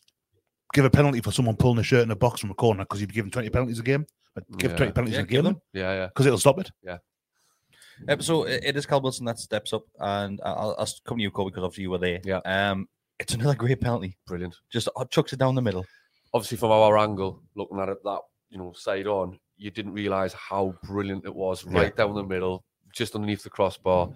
give a penalty for someone pulling a shirt in a box from a corner because you'd be given 20 penalties a game. But Give Yeah. 20 penalties Yeah, a game them. Yeah, yeah. because it'll stop it. So it it is Cal Wilson that steps up, and I'll, I'll come to you, Cole, because obviously you were there. Yeah. Um, it's another great penalty. Brilliant. Just uh, chucks it down the middle. obviously from our angle, looking at it that you know side on, you didn't realise how brilliant it was right down the middle, just underneath the crossbar.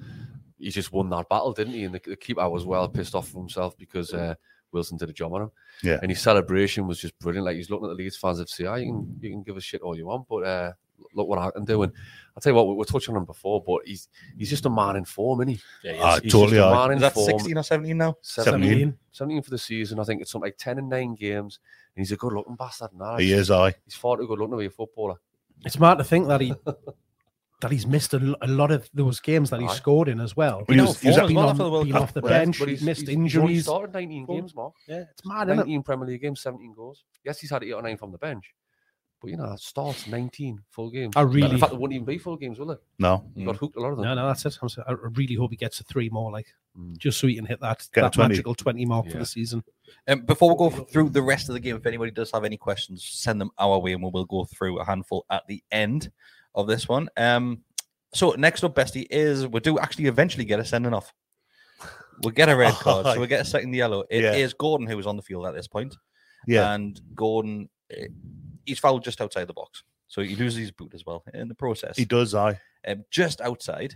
He just won that battle, didn't he? And the, the keeper was well pissed off with himself because uh, Wilson did a job on him. Yeah. and his celebration was just brilliant. Like he's looking at the Leeds fans of say, "Ah, you can you can give a shit all you want, but uh, look what I can do." And I'll tell you what, we were touching on him before, but he's he's just a man in form, isn't he? Yeah, he Ah, is. He's totally just a man in Is that form. 16 or 17 now? 17. 17 for the season. I think it's something like 10 and 9 games. And he's a good looking bastard now. He is, aye. He's far too good looking to be a footballer. it's mad to think that he *laughs* that he's missed a lot of those games that he Aye. scored in as well. But he was- he was Been at- on- well the been off the but- bench, But he's he's missed he's- he's only injuries. started 19 games, Mark. Yeah, it's mad, isn't it? 19 Premier League games, 17 goals. Yes, he's had eight or nine from the bench. But you know, it starts 19 full games. I really- In fact, there wouldn't even be full games, will it? No. He got hooked a lot of them. No, no, that's it. I'm so- I really hope he gets a three more, like Mm. just so he can hit that Get that 20. magical twenty mark for the season. Um, before we go through the rest of the game, if anybody does have any questions, send them our way and we will go through a handful at the end of this one. Um, so next up, Besty, is we do actually eventually get a sending off. We'll get a red *laughs* card, so we'll get a second yellow. It is Yeah. Gordon who was on the field at this point, Yeah. and Gordon, eh, he's fouled just outside the box, so he loses his boot as well in the process. he does, I. Um, just outside.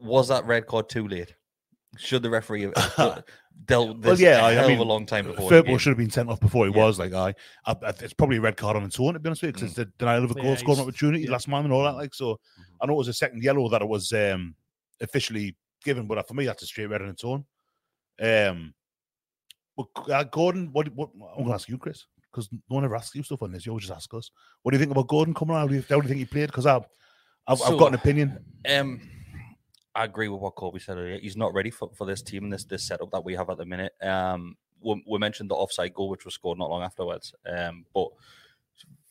Was that red card too late? Should the referee have *laughs* uh, dealt this Well, yeah, a I, hell I mean, of a long time before? the Fairport should have been sent off before he Yeah. was. Like, I, I, I- it's probably a red card on its own. To be honest with you, because it's the denial of a Yeah, goal scoring opportunity, yeah. last man, and all that. Like, so I know it was a second yellow that it was um, officially given, but for me, that's a straight red on its own. Um, but uh, Gordon, what, what I'm going to ask you, Kris, because no one ever asks you stuff on this. You always just ask us. What do you think about Gordon coming around? How do you, how do you think he played? Because I've, I've, I've got an opinion. Um, I agree with what Corby said earlier. He's not ready for, for this team and this this setup that we have at the minute. Um, we, we mentioned the offside goal, which was scored not long afterwards. Um, but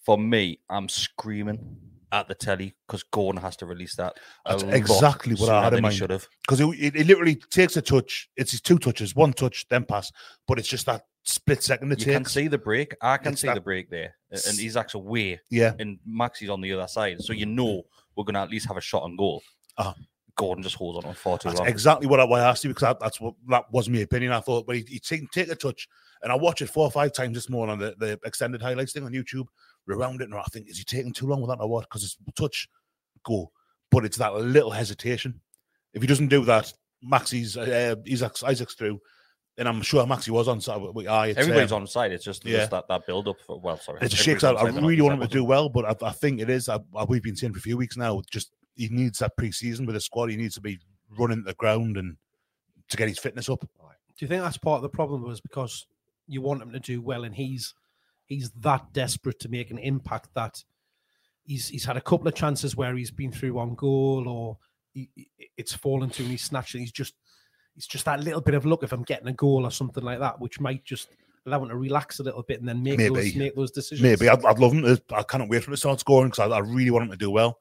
for me, I'm screaming at the telly because Gordon has to release that. That's exactly what I had in mind. Should have. because it, it, it literally takes a touch. It's his two touches, one touch, then pass. But it's just that split second You can see the break. I can It's see that- the break there, a- and Isak's away, Yeah, and Maxi's on the other side. So you know we're going to at least have a shot on goal. Uh-huh. Gordon just holds on for far too that's long. exactly what I, why I asked you because that, that's what that was my opinion. I thought, but he, he take, take a touch, and I watch it four or five times this morning on the, the extended highlights thing on YouTube. Around it, and I think is he taking too long with that or what? Because it's touch, go, but it's that little hesitation. If he doesn't do that, Maxi's uh, Isak's Isak's through, and I'm sure Maxi was on side. with Aye, Everybody's um, on side. It's just, yeah. just that, that build up. For, well, sorry. It just everybody's shakes out. I onside, they're not really want him to do well, but I, I think it is. I, I, we've been saying for a few weeks now. Just he needs that pre-season with the squad. He needs to be running the ground and to get his fitness up. Do you think that's part of the problem was because you want him to do well and he's he's that desperate to make an impact that he's he's had a couple of chances where he's been through one goal or he, he- it's fallen to and he's snatched it. He's just he's just that little bit of luck if I'm getting a goal or something like that, which might just allow him to relax a little bit and then make those Maybe. make those decisions. Maybe I'd, I'd love him. To, I cannot wait for him to start scoring because I, I really want him to do well.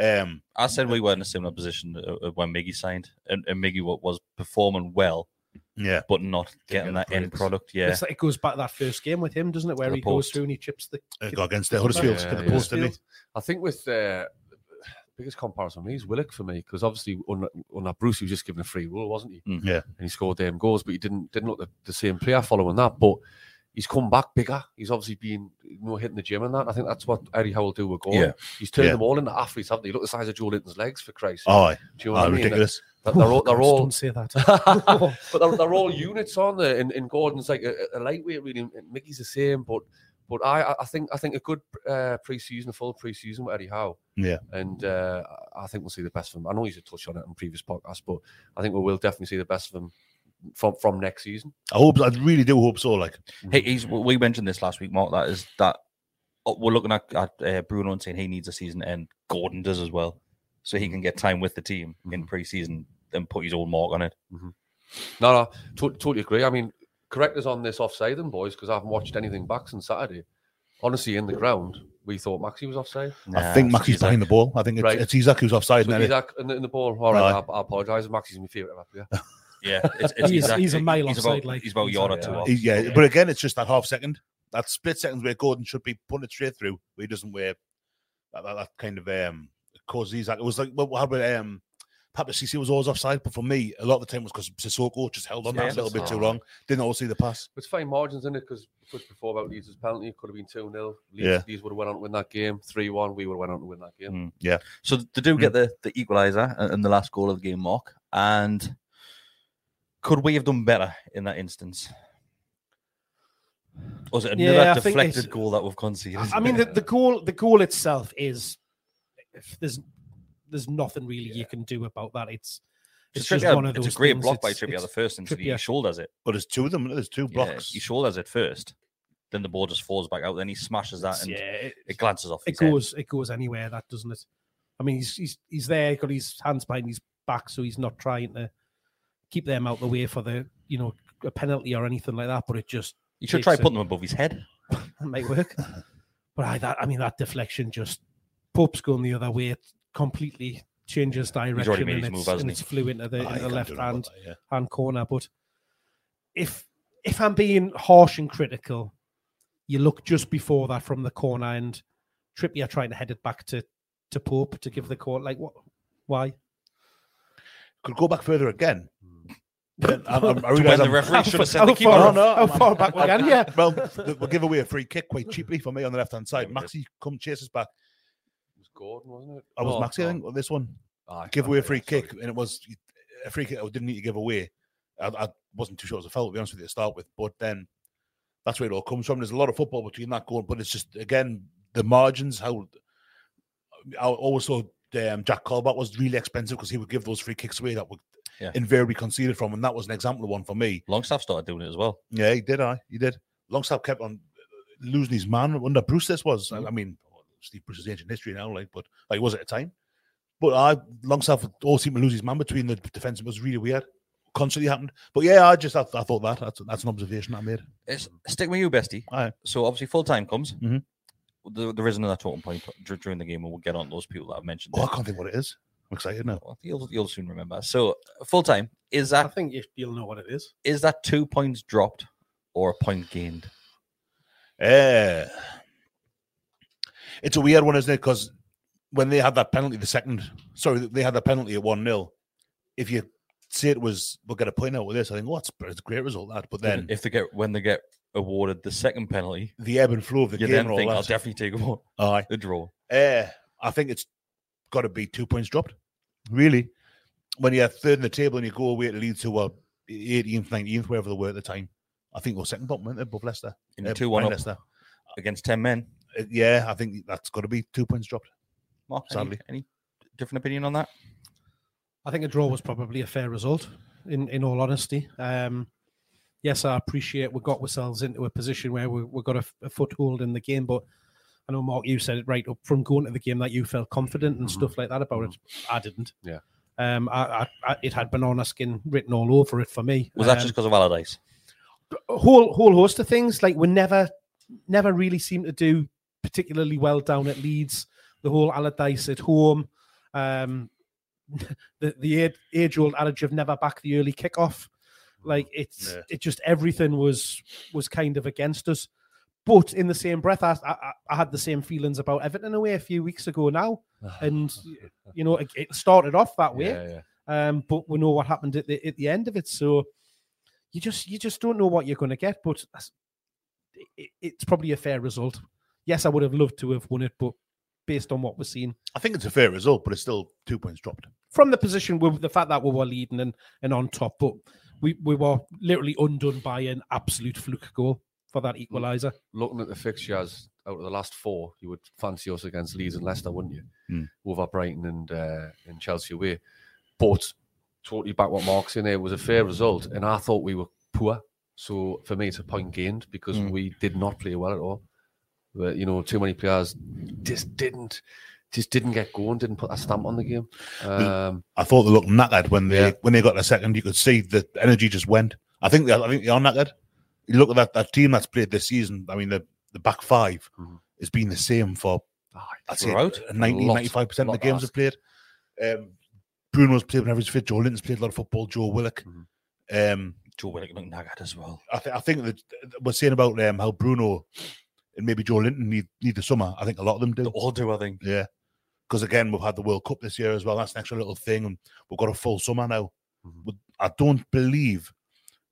Um, I said we were in a similar position uh, uh, when Miggy signed, and, and Miggy was performing well, yeah, but not getting get that end product. Yeah, It's like it goes back to that first game with him, doesn't it? Where the he goes through and he chips the uh, against the Huddersfield Yeah, to the yeah. post, didn't he? I think with uh, biggest comparison for me is Willock for me because obviously on, on that Bruce he was just given a free rule, wasn't he? Mm. Yeah. and he scored them goals, but he didn't didn't look the, the same player following that. But he's come back bigger. He's obviously been you know hitting the gym and that. I think that's what Eddie Howe will do with Gordon. Yeah. He's turned Yeah. them all into athletes, haven't he? Look the size of Joelinton's legs for Christ. Oh, aye. do you know Aye, what I mean? ridiculous. That- They're all, they're all don't say that. *laughs* *laughs* but they're, they're all units on there. And, and Gordon's like a, a lightweight, really. and Mickey's the same, but but I I think I think a good uh, preseason, a full preseason with Eddie Howe, Yeah. and uh, I think we'll see the best of him. I know he's a touch on it in previous podcasts, but I think we will definitely see the best of him from from next season. I hope. I really do hope so. Like, Hey, he's we mentioned this last week, Mark. That is that uh, we're looking at, at uh, Bruno and saying he needs a season, and Gordon does as well, so he can get time with the team in pre-season and put his own mark on it. No, no, to- totally agree. I mean, correct us on this offside, then, boys, because I haven't watched anything back since Saturday. Honestly, in the ground, we thought Maxi was offside. I think Maxi's behind the ball. I think it's, Right. it's Isak who's offside. So and then it- Isak in the, in the ball. All right, Aye. I, I apologise. Maxi's my favourite ever player. *laughs* Yeah, it's, it's He's- exactly- he's a mile he's offside, About, like, he's about a he's yard or two yeah. off. he- yeah, but again, it's just that half second, that split second where Gordon should be putting it straight through, where he doesn't wear that, that, that kind of um causes Isak. It was like what how about um Papiss Cissé was always offside, but for me, a lot of the time was because Sissoko just held on Yeah, that a little bit too all. long. Didn't always see the pass. It's fine margins in it because pushed before about Leeds' penalty. It could have been 2 0. Leeds, Yeah. Leeds would have went on to win that game. 3 1. We would have went on to win that game. Mm. So they do get the the equaliser and and the last goal of the game, Mark. And could we have done better in that instance? Or was it another I think it's- deflected goal that we've conceded? I mean, the, the goal, the goal itself is if there's there's nothing really you can do about that. It's it's Trippier- just one of those. it's a great things. block by Trippier the first instance. He Trippier. shoulders it. But there's two of them. There's two Yeah, blocks. he shoulders it first. Then the ball just falls back out. Then he smashes that and yeah, it, it glances off. it his head. goes it goes anywhere. That doesn't it? I mean, he's he's he's there, got his hands behind his back, so he's not trying to keep them out the way for the you know a penalty or anything like that. But it just You should try putting them above his head. *laughs* it might work. *laughs* but I that I mean that deflection just Pope's going the other way. It completely changes direction made and, his move, it's, hasn't and it's flew into the, into the left hand that, yeah. hand corner. But if if I'm being harsh and critical, you look just before that from the corner and Trippier trying to head it back to to Pope to give the hmm. call. Like what? Why? Could go back further again. Hmm. Then I, *laughs* I, I When realise the referee should have said how the keeper. far, No, no, how far back we can? Yeah. Well, we'll give away a free kick quite cheaply for me on the left hand side. Maxi come chase us back. It was Gordon, wasn't it? I was Oh, Maxi, I oh. think, on this one. Aye, Give away a okay, free sorry. kick, and it was a free kick I didn't need to give away. I, I wasn't too sure it was a foul to be honest with you to start with, but then that's where it all comes from. There's a lot of football between that goal, but it's just again the margins. How I always thought um, Jack Colback was really expensive because he would give those free kicks away that would Yeah. invariably conceded from, and that was an example of one for me. Longstaff started doing it as well. Yeah, he did. I he did. Longstaff kept on losing his man under Bruce. This was, I- I mean, Steve Bruce's ancient history now, like, but like it was at a time. But I Longstaff all seemed to lose his man between the defence. It was really weird. Constantly happened. But yeah, I just I, I thought that that's, that's an observation I made. It's, stick with you, Besty. Aye. So obviously full time comes. Mhm. There, there is another talking point during the game, and we'll get on those people that I've mentioned. Oh, I can't think what it is. I'm excited now. Well, you'll you'll soon remember. So full time is that. I think you, you'll know what it is. is that two points dropped or a point gained? Uh, it's a weird one, isn't it? Because when they had that penalty, the second, sorry, they had that penalty at 1 0. If you say it was, we'll get a point out with this, I think, oh, it's, a great result, that. But then if they get when they get awarded the second penalty, the ebb and flow of the you game then think I'll definitely take a, Aye. The draw. Uh, I think it's got to be two points dropped. Really, when you're third in the table and you go away to Leeds, who were 18th, 19th, wherever they were at the time, I think we're second bottom, weren't they, above Leicester? In Uh, two one Leicester. against ten men. Uh, yeah, I think that's got to be two points dropped. Mark, any, Sadly. any different opinion on that? I think a draw was probably a fair result. In in all honesty, um, yes, I appreciate we got ourselves into a position where we we got a, a foothold in the game. But I know Mark, you said it right up from going to the game that you felt confident and stuff like that about it. I didn't. Yeah. Um, I, I, I it had banana skin written all over it for me. Was that Um, just because of Allardyce? a whole whole host of things. Like we never never really seem to do particularly well down at Leeds. The whole Allardyce at home. Um, *laughs* the the age old adage of never back the early kickoff. Like it's Yeah. it just everything was was kind of against us. But in the same breath, I, I, I had the same feelings about Everton away a few weeks ago now, and *laughs* you know it, it started off that way. Yeah, yeah. Um, but we know what happened at the at the end of it. So you just you just don't know what you're going to get. But it, it's probably a fair result. Yes, I would have loved to have won it, but based on what we're seeing I think it's a fair result, but it's still two points dropped. from the position with the fact that we were leading and, and on top, but we, we were literally undone by an absolute fluke goal for that equaliser. looking at the fixtures out of the last four, you would fancy us against Leeds and Leicester, wouldn't you? Hmm. Over Brighton and uh, and Chelsea away. But totally back what Mark's in there it was a fair result, and I thought we were poor. So for me, it's a point gained because Hmm. we did not play well at all. But you know, too many players just didn't just didn't get going, didn't put a stamp on the game. Um, I thought they looked knackered when they Yeah. when they got the second. You could see the energy just went. I think they, I think they are knackered. You look at that, that team that's played this season. I mean, the, the back 5 Mhm. has been the same for I'd say Throughout? 90, Lot- 95 percent of the games have played. Um, Bruno's played whenever he's fit. Joelinton's played a lot of football. Joe Willock. Um, Joe Willock looked knackered as well. I, th- I think that we're saying about um, how Bruno and maybe Joelinton need need the summer. I think a lot of them do. They all do, I think. Yeah. Because again, we've had the World Cup this year as well. That's an extra little thing. And we've got a full summer now. Mhm. I don't believe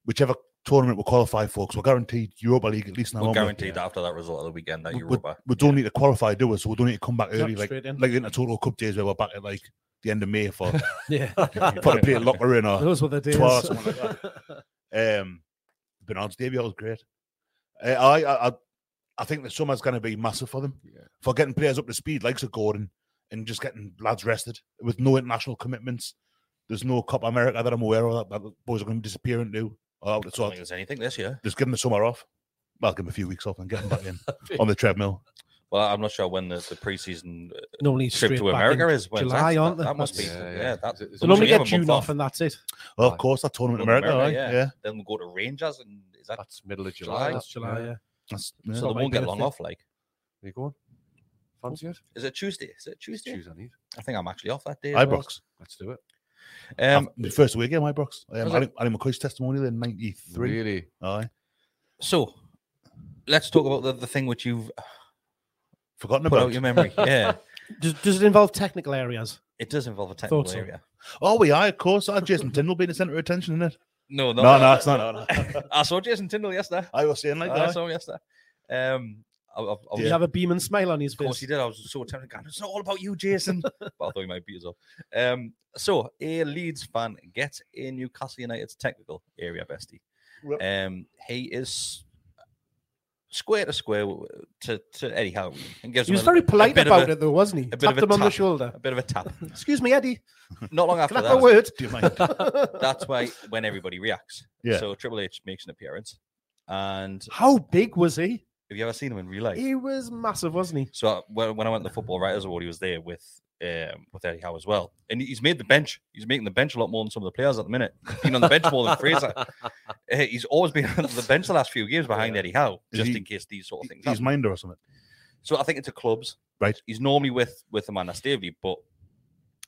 whichever tournament we qualify for, because we're guaranteed Europa League at least now. We're aren't we? guaranteed that after that result of the weekend that We, we, Europa. we don't need to qualify, do we? So we don't need to come back early, like, in. like in the total cup days where we're back at like the end of May for, *laughs* Yeah, *laughs* for to play Lokeren or those were the days. Twa or something like um, Bernard's debut was great. Uh, I, I, I, I think the summer's going to be massive for them Yeah. for getting players up to speed, like Sir Gordon, and just getting lads rested with no international commitments. There's no Copa America that I'm aware of that, that boys are going to disappear into. Oh, I don't so think there's anything this year. just give them the summer off. Well, give them a few weeks off and get them back in *laughs* on the treadmill. Well, I'm not sure when the, the preseason uh, Normally trip to America is. When's July, that? aren't that, they? that must be. That's- Yeah, Yeah, that, is it- is They it normally get June off, and that's it. Aye. of course, that tournament in Go to America, aye, yeah. yeah. Then we'll go to Rangers, and is that That's middle of July? July. That's July, yeah. That's, so yeah. they won't get long off? Like, You going? Fancy it? is it Tuesday? Is it Tuesday? Choose I need. I think I'm actually off that day. as well. Ibrox. Let's do it. Um, the first away game, Ibrox. Um, Was Ali, Ali McCoist's testimonial in 93. Really? Aye. so let's talk about the, the thing which you've Forgotten put about. out your memory. *laughs* yeah, Does, does it involve technical areas? it does involve a technical so. area. Oh, we are, of course. Uh, Jason Tindall being the centre of attention, isn't it? No, no, No, no, it's not. No, no. *laughs* I saw Jason Tindall yesterday. I was saying like I that. saw him yesterday. Um, I, I, I Did was, he have a beaming smile on his face? of course face? he did. I was so tempted. going, It's not all about you, Jason. *laughs* but I thought he might beat us up. Um, so a Leeds fan gets a Newcastle United's technical area Besty. Um, he is square to square to, to Eddie Howe and gives He was a- very a polite bit about a- it, though, wasn't he? a bit Tapped of a him on the shoulder. a bit of a tap. *laughs* Excuse me, Eddie. Not long *laughs* after I have that, a word? Do you mind? *laughs* that's why when everybody reacts. Yeah. So Triple H makes an appearance, and How big was he? have you ever seen him in real life? He was massive, wasn't he? So uh, when, when I went to the Football Writers Award, he was there with um, with Eddie Howe as well, and he's made the bench. He's making the bench a lot more than some of the players at the minute. Been on the bench more than Fraser. Uh, he's always been *laughs* on the bench the last few games behind Eddie Howe, just he- in case these sort of things. He's minder or something. So I think it's a clubs. Right. He's normally with with the man that's Staveley, but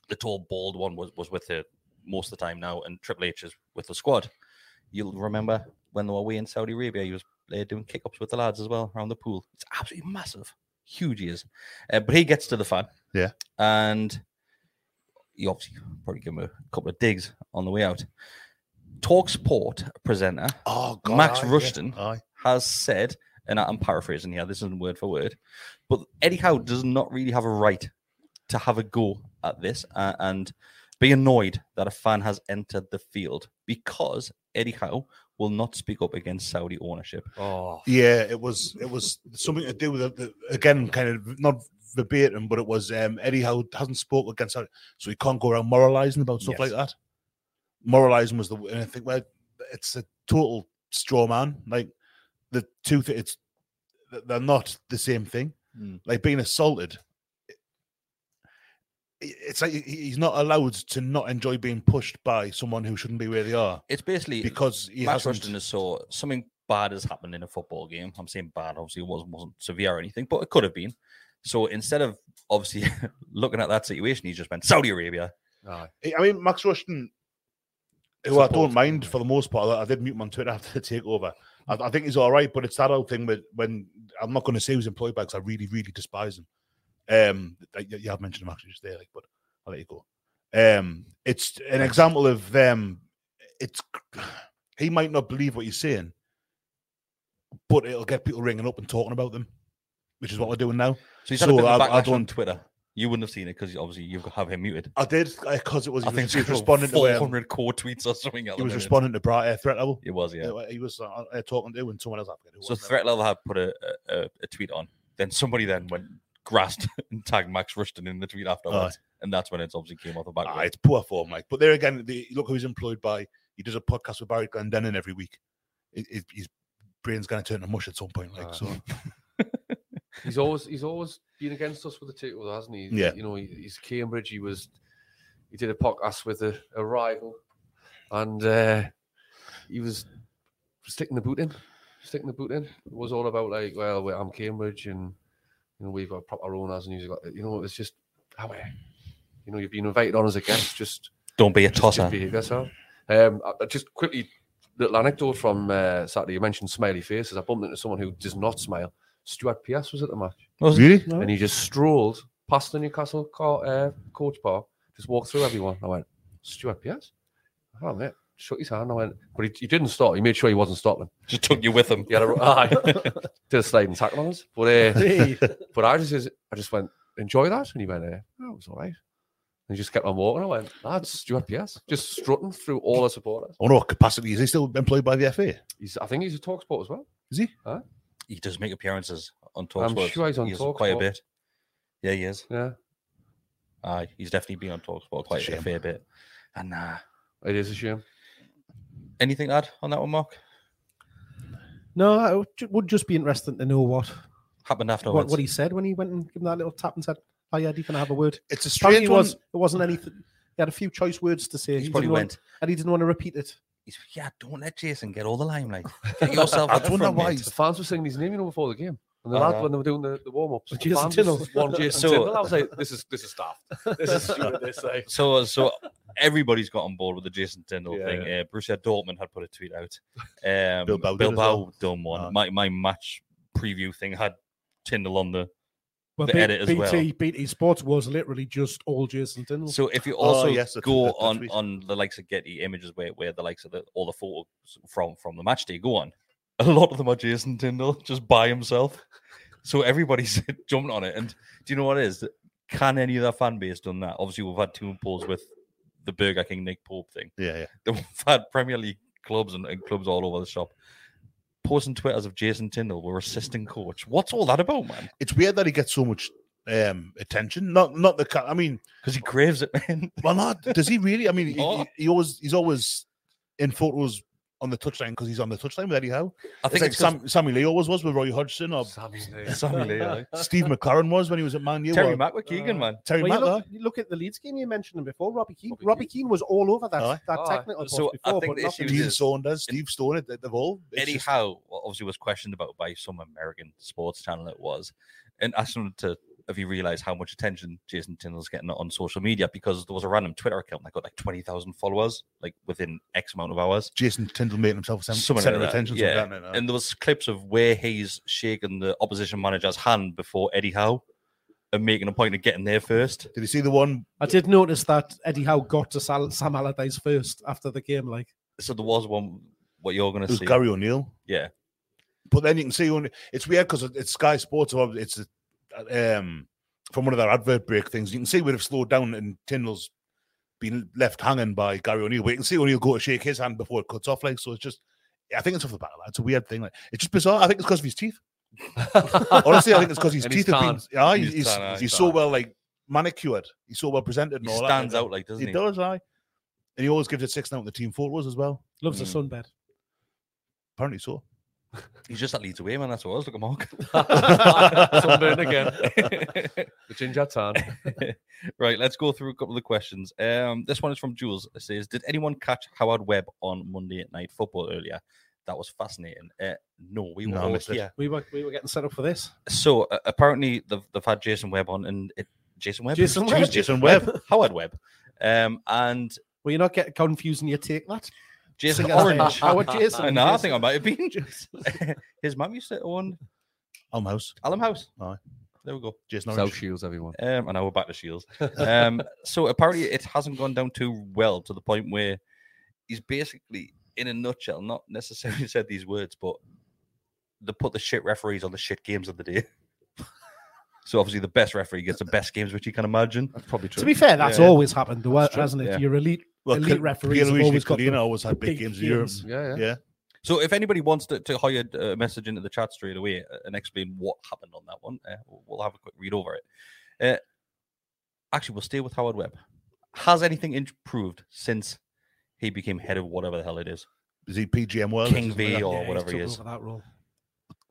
the tall bald one was was with it most of the time now, and Triple H is with the squad. You'll remember when they were away in Saudi Arabia, he was uh, doing kick ups with the lads as well around the pool. It's absolutely massive, huge he is. Uh, but he gets to the fan, Yeah. and you obviously probably give him a couple of digs on the way out. Talk Sport presenter Oh, Max aye, Rushden aye. has said, and I'm paraphrasing here, this isn't word for word, but Eddie Howe does not really have a right to have a go at this uh, and be annoyed that a fan has entered the field because Eddie Howe will not speak up against Saudi ownership. Oh, Yeah, it was it was something to do with the, the- again, kind of not verbatim, but it was um, Eddie Howe hasn't spoke against that, so he can't go around moralizing about stuff Yes. like that. Moralizing was the and I think well, it's a total straw man. Like the two, th- it's they're not the same thing. Hmm. Like being assaulted, it- it's like he's not allowed to not enjoy being pushed by someone who shouldn't be where they are It's basically because he Max hasn't. Rushden is so something bad has happened in a football game. I'm saying bad, obviously it wasn't wasn't severe or anything, but it could have been. So instead of obviously *laughs* looking at that situation, he just went Saudi Arabia. aye. I mean, Max Rushden, who I don't mind for the most part. I did mute him on Twitter after the takeover. I, I think he's all right, but it's that old thing with when I'm not going to say who's employed by because I really, really despise him. Um, you you have mentioned him actually just there, like, but I'll let you go. Um, it's an example of them. It's he might not believe what he's saying, but it'll get people ringing up and talking about them, which is what we're doing now. So he's had a So bit of I- a I backlash on don't- Twitter. You wouldn't have seen it because obviously you have him muted. I did because it was. I think he was it's responding to. four Um, core tweets or something. he was responding to Bright uh, threat level. It was, yeah. Yeah, he was uh, uh, talking to and someone else. So threat level had put a, a, a tweet on. Then somebody then went grasped *laughs* and tagged Max Rushden in the tweet afterwards, and that's when it obviously came off the back. Ah, it's poor form, Mike. But there again, the, look who he's employed by. He does a podcast with Barry Glendenning every week. It, it, his brain's going to turn to mush at some point, like. So *laughs* He's always he's always been against us with the title, hasn't he? Yeah. You know, he, he's Cambridge. He was he did a podcast with a, a rival, and uh, he was sticking the boot in, sticking the boot in. It was all about like, well, I'm Cambridge, and you know we've got proper owners, and he's got, you know, it's just how you know you've been invited on as a guest, just Don't be a just, tosser. just behave yourself. Um, I- I just quickly, little anecdote from uh, Saturday. You mentioned smiley faces. I bumped into someone who does not smile. Stuart Pearce was at the match, really, and he just strolled past the Newcastle car, uh, coach bar, just walked through everyone. I went, Stuart Pearce? Oh, mate. Shook his hand. I went, but he, he didn't stop. He made sure he wasn't stopping. Just took you with him. He had a, aye, *laughs* did a sliding tackle on us. But uh, *laughs* but I just I just went, enjoy that. And he went, uh, oh, it was all right. And he just kept on walking. I went, that's Stuart Pearce, just strutting through all the supporters. oh no, capacity. Is he still employed by the FA? He's, I think he's a talk sport as well. Is he? He does make appearances on I'm Talksport. sure he's on He is Talksport. quite a bit. Yeah, he is. Yeah, Aye, he's definitely been on Talksport quite a shame. fair bit. And uh, it is a shame. anything to add on that one, Mark? No, I would just be interesting to know what Happened what, afterwards. what he said when he went and gave him that little tap and said, "Hi, Eddie, can I have a word?" It's a strange it was one. it wasn't anything. He had a few choice words to say. He He probably didn't want- went. and he didn't want to repeat it. He's, yeah, don't let Jason get all the limelight. *laughs* Get yourself. I don't know why mate. The fans were singing his name, you know, before the game. And the Uh-huh. lad, when they were doing the, the warm ups, Jason Tindall. *laughs* one Jason So- Tindall. I was like, this is this is daft. This is stupid. This like. So, so everybody's got on board with the Jason Tindall Yeah, thing. yeah. Uh, Borussia Dortmund had put a tweet out. *laughs* Um, Bilbao did as well. done one. Ah. My my match preview thing had Tindall on the. Well, The B- edit as BT, well. BT Sports was literally just all Jason Tindall. So if you Oh, also yes, go the- the on tweet. on the likes of Getty images where, where the likes of the all the photos from from the match day go on, a lot of them are Jason Tindall just by himself. So everybody's *laughs* jumping on it. And do you know what it is? Can any other fan base done that? Obviously, we've had two polls with the Burger King Nick Pope thing. Yeah, yeah. *laughs* We've had Premier League clubs and, and clubs all over the shop posting Twitters of Jason Tindall, we're assistant coach. What's all that about, man? It's weird that he gets so much um attention. Not not the I mean, Because he craves it, man. well, not does he really? I mean, he, *laughs* Oh. he, he always he's always in photos on the touchline because he's on the touchline with Eddie Howe. I It's think like it's 'cause Sam, Sammy Lee always was with Roy Hodgson, or Sammy *laughs* Lee. Sammy Lee, aye. *laughs* Steve McClaren was when he was at Man U. Terry or Mack with Keegan, man. Terry Well, you, Mack, look, aye. you look at the Leeds game you mentioned him before, Robbie Keane. Robbie Robbie, Keane was all over that, Aye. that Aye. technical So post I before, think but the nothing. issue Dean is- Saunders, Steve Stone, they- they've all. it's Eddie just- Howe well, obviously was questioned about by some American sports channel it was, and asked him to if you realized how much attention Jason Tindall's getting on social media because there was a random Twitter account that got like twenty thousand followers like within X amount of hours. Jason Tindall making himself center, center like of attention. yeah. something like that, And there was clips of where he's shaking the opposition manager's hand before Eddie Howe and making a point of getting there first. Did you see the one? I did notice that Eddie Howe got to Sal- Sam Allardyce first after the game. Like, So there was one what you're going to was see. Gary O'Neill. Yeah, But then you can see only it's weird because it's Sky Sports. So it's a, um from one of their advert break things. You can see we'd have slowed down and Tindall's been left hanging by Gary O'Neill. But you can see O'Neill go to shake his hand before it cuts off. Like so, it's just. I think it's off the back of that. It's a weird thing. Like it's just bizarre. I think it's because of his teeth. *laughs* Honestly, I think it's because his And teeth have been. Yeah, His he's, he's, tan, aye, he's so well like manicured. He's so well presented. And he all stands that. out like doesn't He he? does, aye. And he always gives it six now with the team photos as well. loves Mm. a sunbed. Apparently so. He's just that leads away, man. That's what I was looking, Mark. Sunburn *laughs* again. The ginger tan. *laughs* right, let's go through a couple of the questions. Um, this one is from Jules. It says, "Did anyone catch Howard Webb on Monday Night Football earlier? That was fascinating. Uh, no, we were No, all missed here. We were we were getting set up for this. So uh, apparently they've, they've had Jason Webb on, and it, Jason Webb, Jason Webb. Jason Webb. Howard Webb, um, and Well, you're not getting confused and you take that. Jason Think I said Orange. Howard Jason. I know. *laughs* I Jason. think I might have been. *laughs* His mum used to own Almhouse. Alum House. Aye. There we go. Jason South Orange. Shields, everyone. Um, and now we're back to Shields. *laughs* Um, so apparently it hasn't gone down too well to the point where he's basically, in a nutshell, not necessarily said these words, but they put the shit referees on the shit games of the day. so obviously the best referee gets the best games, which you can imagine. That's probably true. To be fair, that's Yeah. always happened, though, true, hasn't it? yeah. Your elite Well, elite Cal- referees have always got the always had big, big games in Europe. Yeah, yeah. Yeah. So if anybody wants to, to hire a message into the chat straight away uh, and explain what happened on that one, uh, we'll- we'll have a quick read over it. Uh, actually, we'll stay with Howard Webb. Has anything improved since he became head of whatever the hell it is? Is he PGMOL? King something like V or Yeah, whatever he is. that role.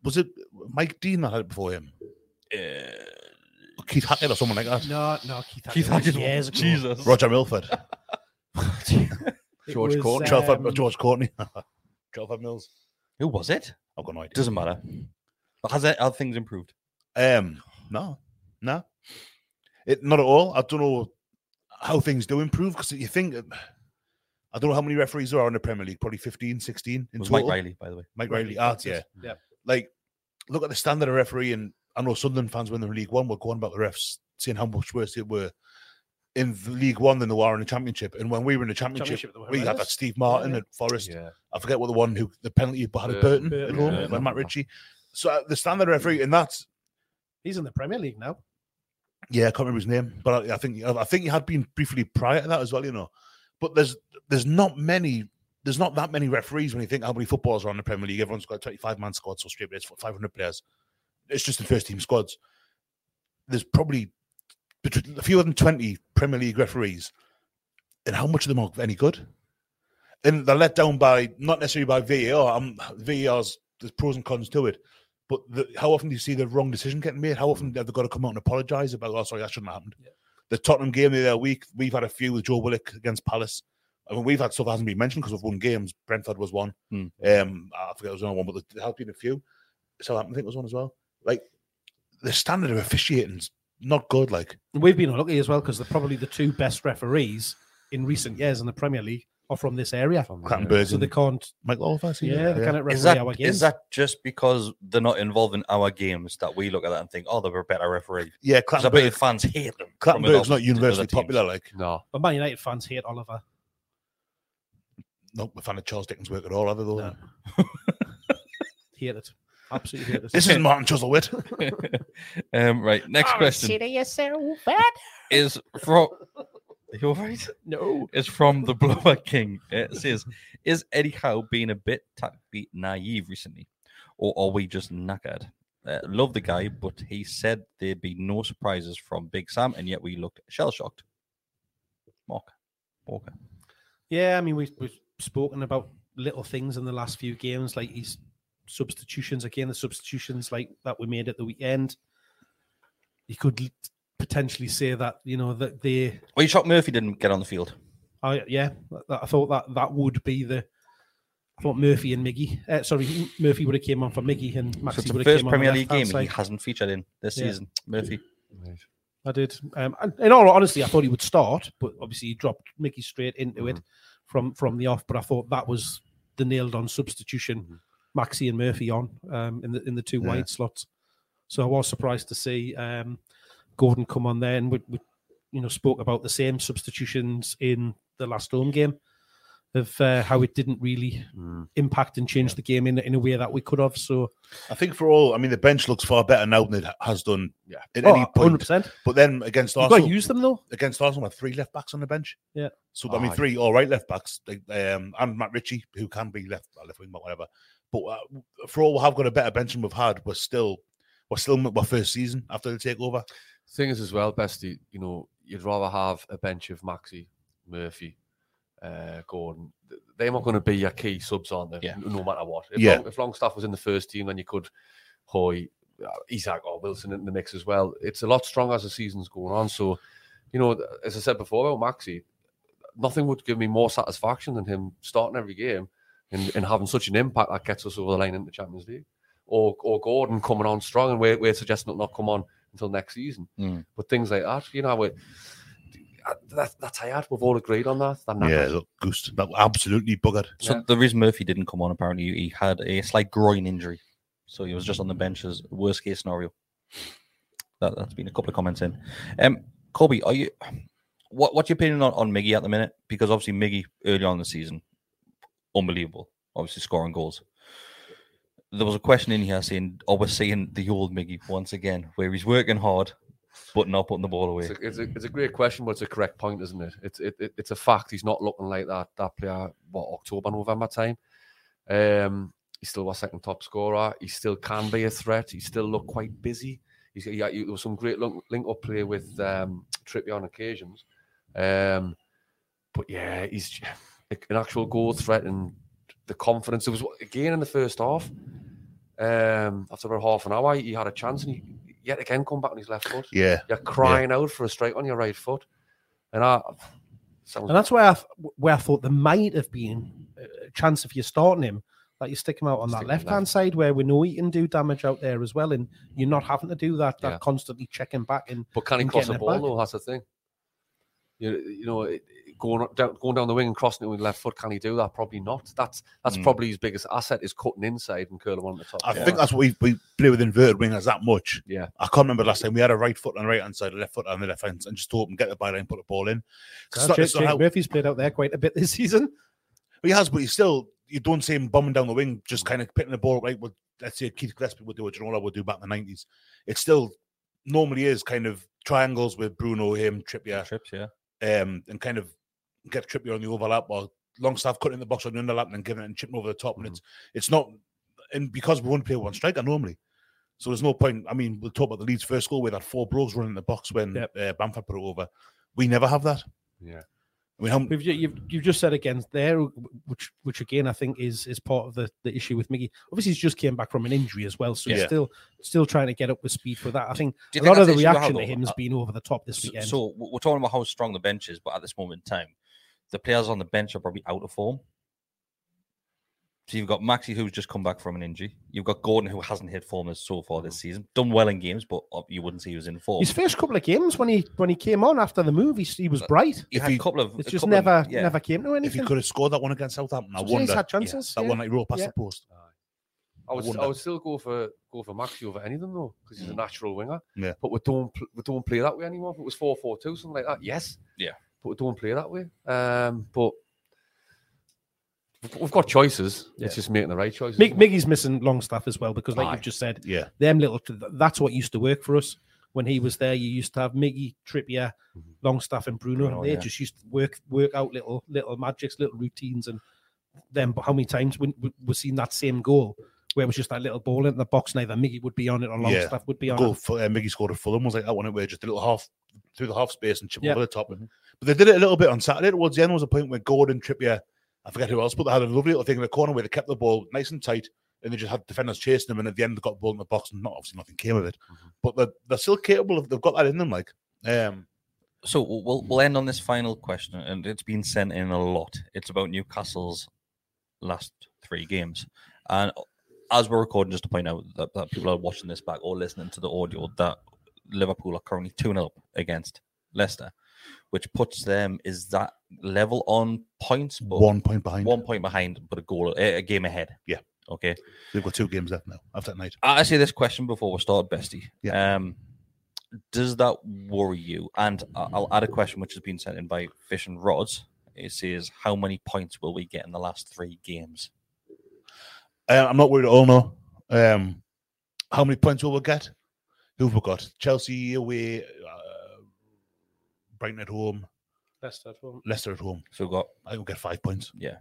Was it Mike Dean that had it before him? Uh, Keith Hackett or someone like that? No, no, Keith, Keith Hackett was Hackett, years ago. Jesus. Roger Milford. *laughs* *laughs* It George was, Courtney. Telford, *laughs* um, George Courtney. Telford Mills. Who was it? I've got no idea. Doesn't matter. But has that, have things improved? Um, no, no, it not at all. I don't know how things do improve because you think I don't know how many referees there are in the Premier League. Probably 15, 16 It in was total. Mike Riley, by the way. Mike Riley, Riley. Ah, yeah. Yeah. Like, look at the standard of referee, and I know Sunderland fans when they're in League One were going about the refs, saying how much worse they were in the League One than they were in the Championship. And when we were in the Championship, Championship, we had that. Steve Martin Yeah. at Forest. Yeah. I forget what the one who the penalty had at Burton. Burton, at Burton, home, yeah, when Matt. Ritchie. So uh, the standard referee, and that's He's in the Premier League now. Yeah, I can't remember his name, but I, I think I think he had been briefly prior to that as well. You know, but there's there's not many. There's not that many referees when you think how many footballers are on the Premier League. Everyone's got a 25 man squad, so straight it's 500 players. It's just the first team squads. There's probably between a than 20 Premier League referees, and how much of them are any good? And they're let down by not necessarily by VAR. Um, VAR's there's pros and cons to it, but the, how often do you see the wrong decision getting made? How often have they got to come out and apologise about? Oh, sorry, that shouldn't have happened. The Tottenham game the other week, we've had a few with Joe Willock against Palace. I mean, we've had stuff that hasn't been mentioned because we've won games. Brentford was one. Hmm. Um, I forget there was another one, but there have been a few. Southampton, I think, was one as well. Like the standard of officiating's not good. Like we've been unlucky as well because they're probably the two best referees in recent years in the Premier League are from this area. From Clattenburg So they can't, Mike Oliver. yeah, they can't referee Is that our is that just because they're not involved in our games that we look at that and think, oh, they're a better referee? yeah, Because I bet your Clattenburg. fans hate them. from Clattenburg's not universally popular. Like No. But Man United fans hate Oliver. not a fan of Charles Dickens' work at all. Other though. No. *laughs* hate it. Absolutely hate This is Martin Chuzzlewit. *laughs* um, right, next question is from. Are you all right? No. Is from the Blower King. It says, "Is Eddie Howe being a bit tactically naive recently, or are we just knackered? Uh, love the guy, but he said there'd be no surprises from Big Sam, and yet we looked shell shocked." Mark Walker. Yeah, I mean, we've, we've spoken about little things in the last few games, like his substitutions. Again, the substitutions like that we made at the weekend. You could potentially say that you know that they, Well, you shocked Murphy didn't get on the field. I yeah, that- that- I thought that that would be the. I thought Murphy and Miggy, uh, sorry, Murphy would have came on for Miggy and So Maxi it's the would have first came Premier on the League left-hand game he hasn't featured in this Yeah. season. Murphy. I did. Um, in all honesty, I thought he would start, but obviously he dropped Mickey straight into it from from the off. But I thought that was the nailed on substitution. Maxi and Murphy on um, in the in the two Yeah. wide slots. So I was surprised to see um, Gordon come on there, and we, we you know spoke about the same substitutions in the last home game of uh, how it didn't really impact and change the game in in a way that we could have. So I think for all, I mean, the bench looks far better now than it has done Yeah. at Oh, any point. 100%. But then against you've got Arsenal, to use them though. against Arsenal, with three left backs on the bench. Yeah. So I mean, Aye. three all right left backs, like, um, and Matt Ritchie, who can be left left wing back, whatever. But uh, for all we have got a better bench than we've had, we're still we're still my first season after the takeover. Thing is, as well, Besty, you know, you'd rather have a bench of Maxi, Murphy, uh, Gordon. They're not going to be your key subs, aren't they? Yeah. No matter what. If, Yeah. Long, if Longstaff was in the first team, then you could Hoy, uh, Isak, or Wilson in the mix as well. It's a lot stronger as the season's going on. So, you know, as I said before about Maxi, nothing would give me more satisfaction than him starting every game and, and having such an impact that gets us over the line into the Champions League. Or, or Gordon coming on strong, and we're, we're suggesting it'll not come on until next season. Mm. But things like that, you know, we that, that's tired. We've all agreed on that. They're Yeah, knackered. look, goosed, that absolutely buggered. So Yeah. the reason Murphy didn't come on, apparently, he had a slight groin injury, so he was just on the bench as worst case scenario. That, that's been a couple of comments in. Um, Corby, are you? What what's your opinion on, on Miggy at the minute? Because obviously Miggy early on in the season, unbelievable. Obviously scoring goals. There was a question in here saying, "Are we seeing the old Miggy once again, where he's working hard but not putting the ball away?" It's a, it's, a, it's a great question, but it's a correct point, isn't it? It's it, it, it's a fact. He's not looking like that that player. What October, November time. Um, he's still our second top scorer. He still can be a threat. He still look quite busy. He's yeah, he, there was some great link, link up play with um, on occasions. Um, but yeah, he's an actual goal threat and the confidence. It was again in the first half. Um, after about half an hour, he had a chance and he yet again come back on his left foot. Yeah, You're crying out for a strike on your right foot, and I. Sounds, And that's where I, where I thought there might have been a chance if you're starting him that you stick him out on Stick that left hand side where we know he can do damage out there as well, and you're not having to do that. That Yeah. constantly checking back and but can he and cross getting the ball back. though? That's the thing. You, you know, it- it- going down going down the wing and crossing it with left foot, can he do that? Probably not. That's that's Mm. probably his biggest asset is cutting inside and curling one on the top. I think that's what we we play with inverted wingers that much. Yeah. I can't remember last time we had a right foot on the right hand side, a left foot on the left hand, and just open, get the byline, put the ball in. It's not- Jake, Jake how- Murphy's played out there quite a bit this *laughs* season. He has, but he's still. You don't see him bombing down the wing, just kind of picking the ball right. With let's say Keith Gillespie would do what Ginola would do back in the nineties. It still normally is kind of triangles with Bruno, him, Trippier, Trips, yeah. um, and kind of get Trippier on the overlap or Longstaff cutting in the box on the underlap and then giving it and chipping over the top. And it's it's not, and because we won't play one striker normally, so there's no point. I mean, we'll talk about the Leeds first goal where that four bros running in the box when Yep. uh, Bamford put it over. We never have that. Yeah. I mean, how, We've, ju- you've, you've just said against there, which which again I think is is part of the, the issue with Miggy. Obviously, he's just came back from an injury as well, so he's still still trying to get up with speed for that. I think a think lot of the that's the issue we have, reaction to him has Uh, been over the top this So, weekend. so w- we're talking about how strong the bench is, but at this moment in time, the players on the bench are probably out of form. So you've got Maxi, who's just come back from an injury. You've got Gordon, who hasn't hit form this so far this mm. season. Done well in games, but uh, you wouldn't say he was in form. His first couple of games when he when he came on after the move, he, he was uh, bright. He if had he- a couple of. It's just couple of- never yeah. never came to if anything. he could have scored that one against Southampton, I So he's wonder. had chances. that yeah. one that he wrote past Yeah. the post. I would, wonder. I would still go for go for Maxi over any of them though, because he's a mm. natural winger. Yeah. But we don't we don't play that way anymore. If it was 4-4-2, something like that, yes. Yeah. But don't play that way. Um, but we've got choices. Yeah. It's just making the right choices. Mig- Miggy's missing Longstaff as well because, like Aye. you've just said, Yeah. them little that's what used to work for us when he was there. You used to have Miggy, Trippier, Longstaff, and Bruno, Bruno, and they yeah. just used to work work out little little magics, little routines, and then. But how many times we we- we've seen that same goal where it was just that little ball in the box? Neither Miggy would be on it or Yeah. Longstaff would be on goal it. for uh, Miggy scored at Fulham was like that one where just a little half through the half space and chip Yeah. over the top. But they did it a little bit on Saturday towards the end. Was a point where Gordon, Trippier, I forget who else, but they had a lovely little thing in the corner where they kept the ball nice and tight, and they just had defenders chasing them. And at the end, they got the ball in the box, and not obviously nothing came of it. But they're, they're still capable of. They've got that in them. Like, um, So we'll we'll- we'll end on this final question, and it's been sent in a lot. It's about Newcastle's last three games, and as we're recording, just to point out that, that people are watching this back or listening to the audio, that Liverpool are currently two 0 against Leicester, which puts them is that level on points, but one point behind. one point behind, but a goal a, a game ahead. Yeah. Okay. They've got two games left now after that night. I you this question before we start, Besty. Yeah. Um, does that worry you? And I'll add a question which has been sent in by Fish and Rods. It says, "How many points will we get in the last three games?" Uh, I'm not worried at all. No. Um, how many points will we get? Who've we got? Chelsea away, Brighton at home, Leicester at home. Leicester at home. So we've got I think we'll get five points. yeah.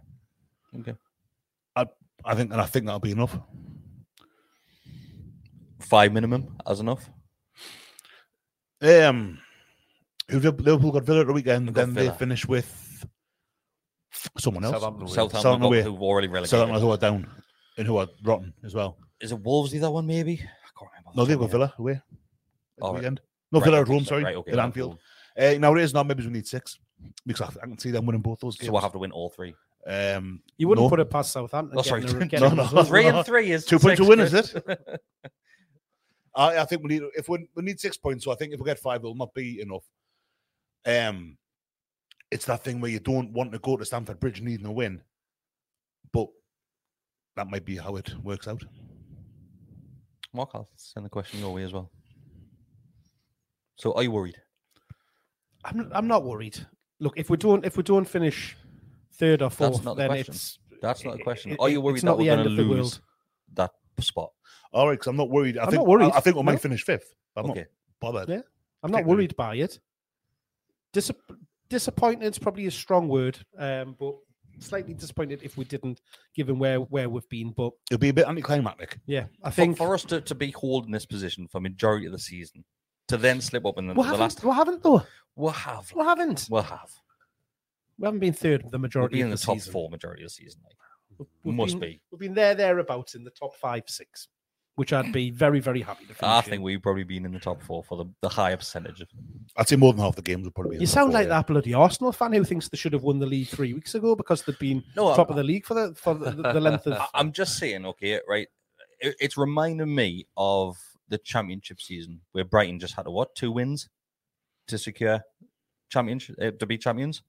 Okay. I I think, and I think that'll be enough. Five minimum as enough. Um, who've Liverpool got Villa at the weekend, They've got then they Villa. finish with someone else. Southampton away. Southampton, Southampton got- away. who've already relegated. Southampton who are down and who are rotten as well. Is it Wolves? That one maybe. I can't remember. No, off the they've got Villa away. at the All right. weekend. No, Right, Villa at okay, home, so- sorry, right, okay, at right, Anfield. Cool. Uh, now it is not. Maybe we need six because I, I can see them winning both those games. So we'll have to win all three. Um, You wouldn't no. put it past Southampton. Oh, sorry. a- *laughs* No, getting no. Three and three is Two points to win, is Kris. *laughs* I, I think we need if we, we need six points. So I think if we get five, it'll not be enough. Um, it's that thing where you don't want to go to Stamford Bridge needing a win, but that might be how it works out. Mark, I'll send the question your way as well. So, are you worried? I'm I'm not worried. Look, if we don't if we don't finish third or fourth, not the then question. it's That's not a question. it- Are you it's worried not that the we're end going to the lose world. that spot? All right, because I'm not worried. I I'm think not worried, I, I think we no. might finish fifth. but I'm Okay. not bothered. Yeah. I'm not Particularly- worried by it. Dis- disappointed is probably a strong word, um, but slightly disappointed if we didn't, given where where we've been. But It'll be a bit anticlimactic. yeah, I For, think for us to, to be holding this position for majority of the season, to then slip up in the, we the last, We haven't though. we'll have, We haven't. we'll have. We haven't been third the majority. We'll majority be of in the, the top season. four majority of the season. Like. We've Must been, be. We've been there thereabouts in the top five, six, which I'd be very very happy to. Finish I in. think we've probably been in the top four for the, the higher percentage. Of, I'd say more than half the games would probably be. in You the sound four, like yeah. that bloody Arsenal fan who thinks they should have won the league three weeks ago because they've been No, top I- of the league for the for the, the length of. *laughs* I- I'm just saying, okay, right? It, it's reminding me of the championship season where Brighton just had a what two wins to secure championship uh, to be champions.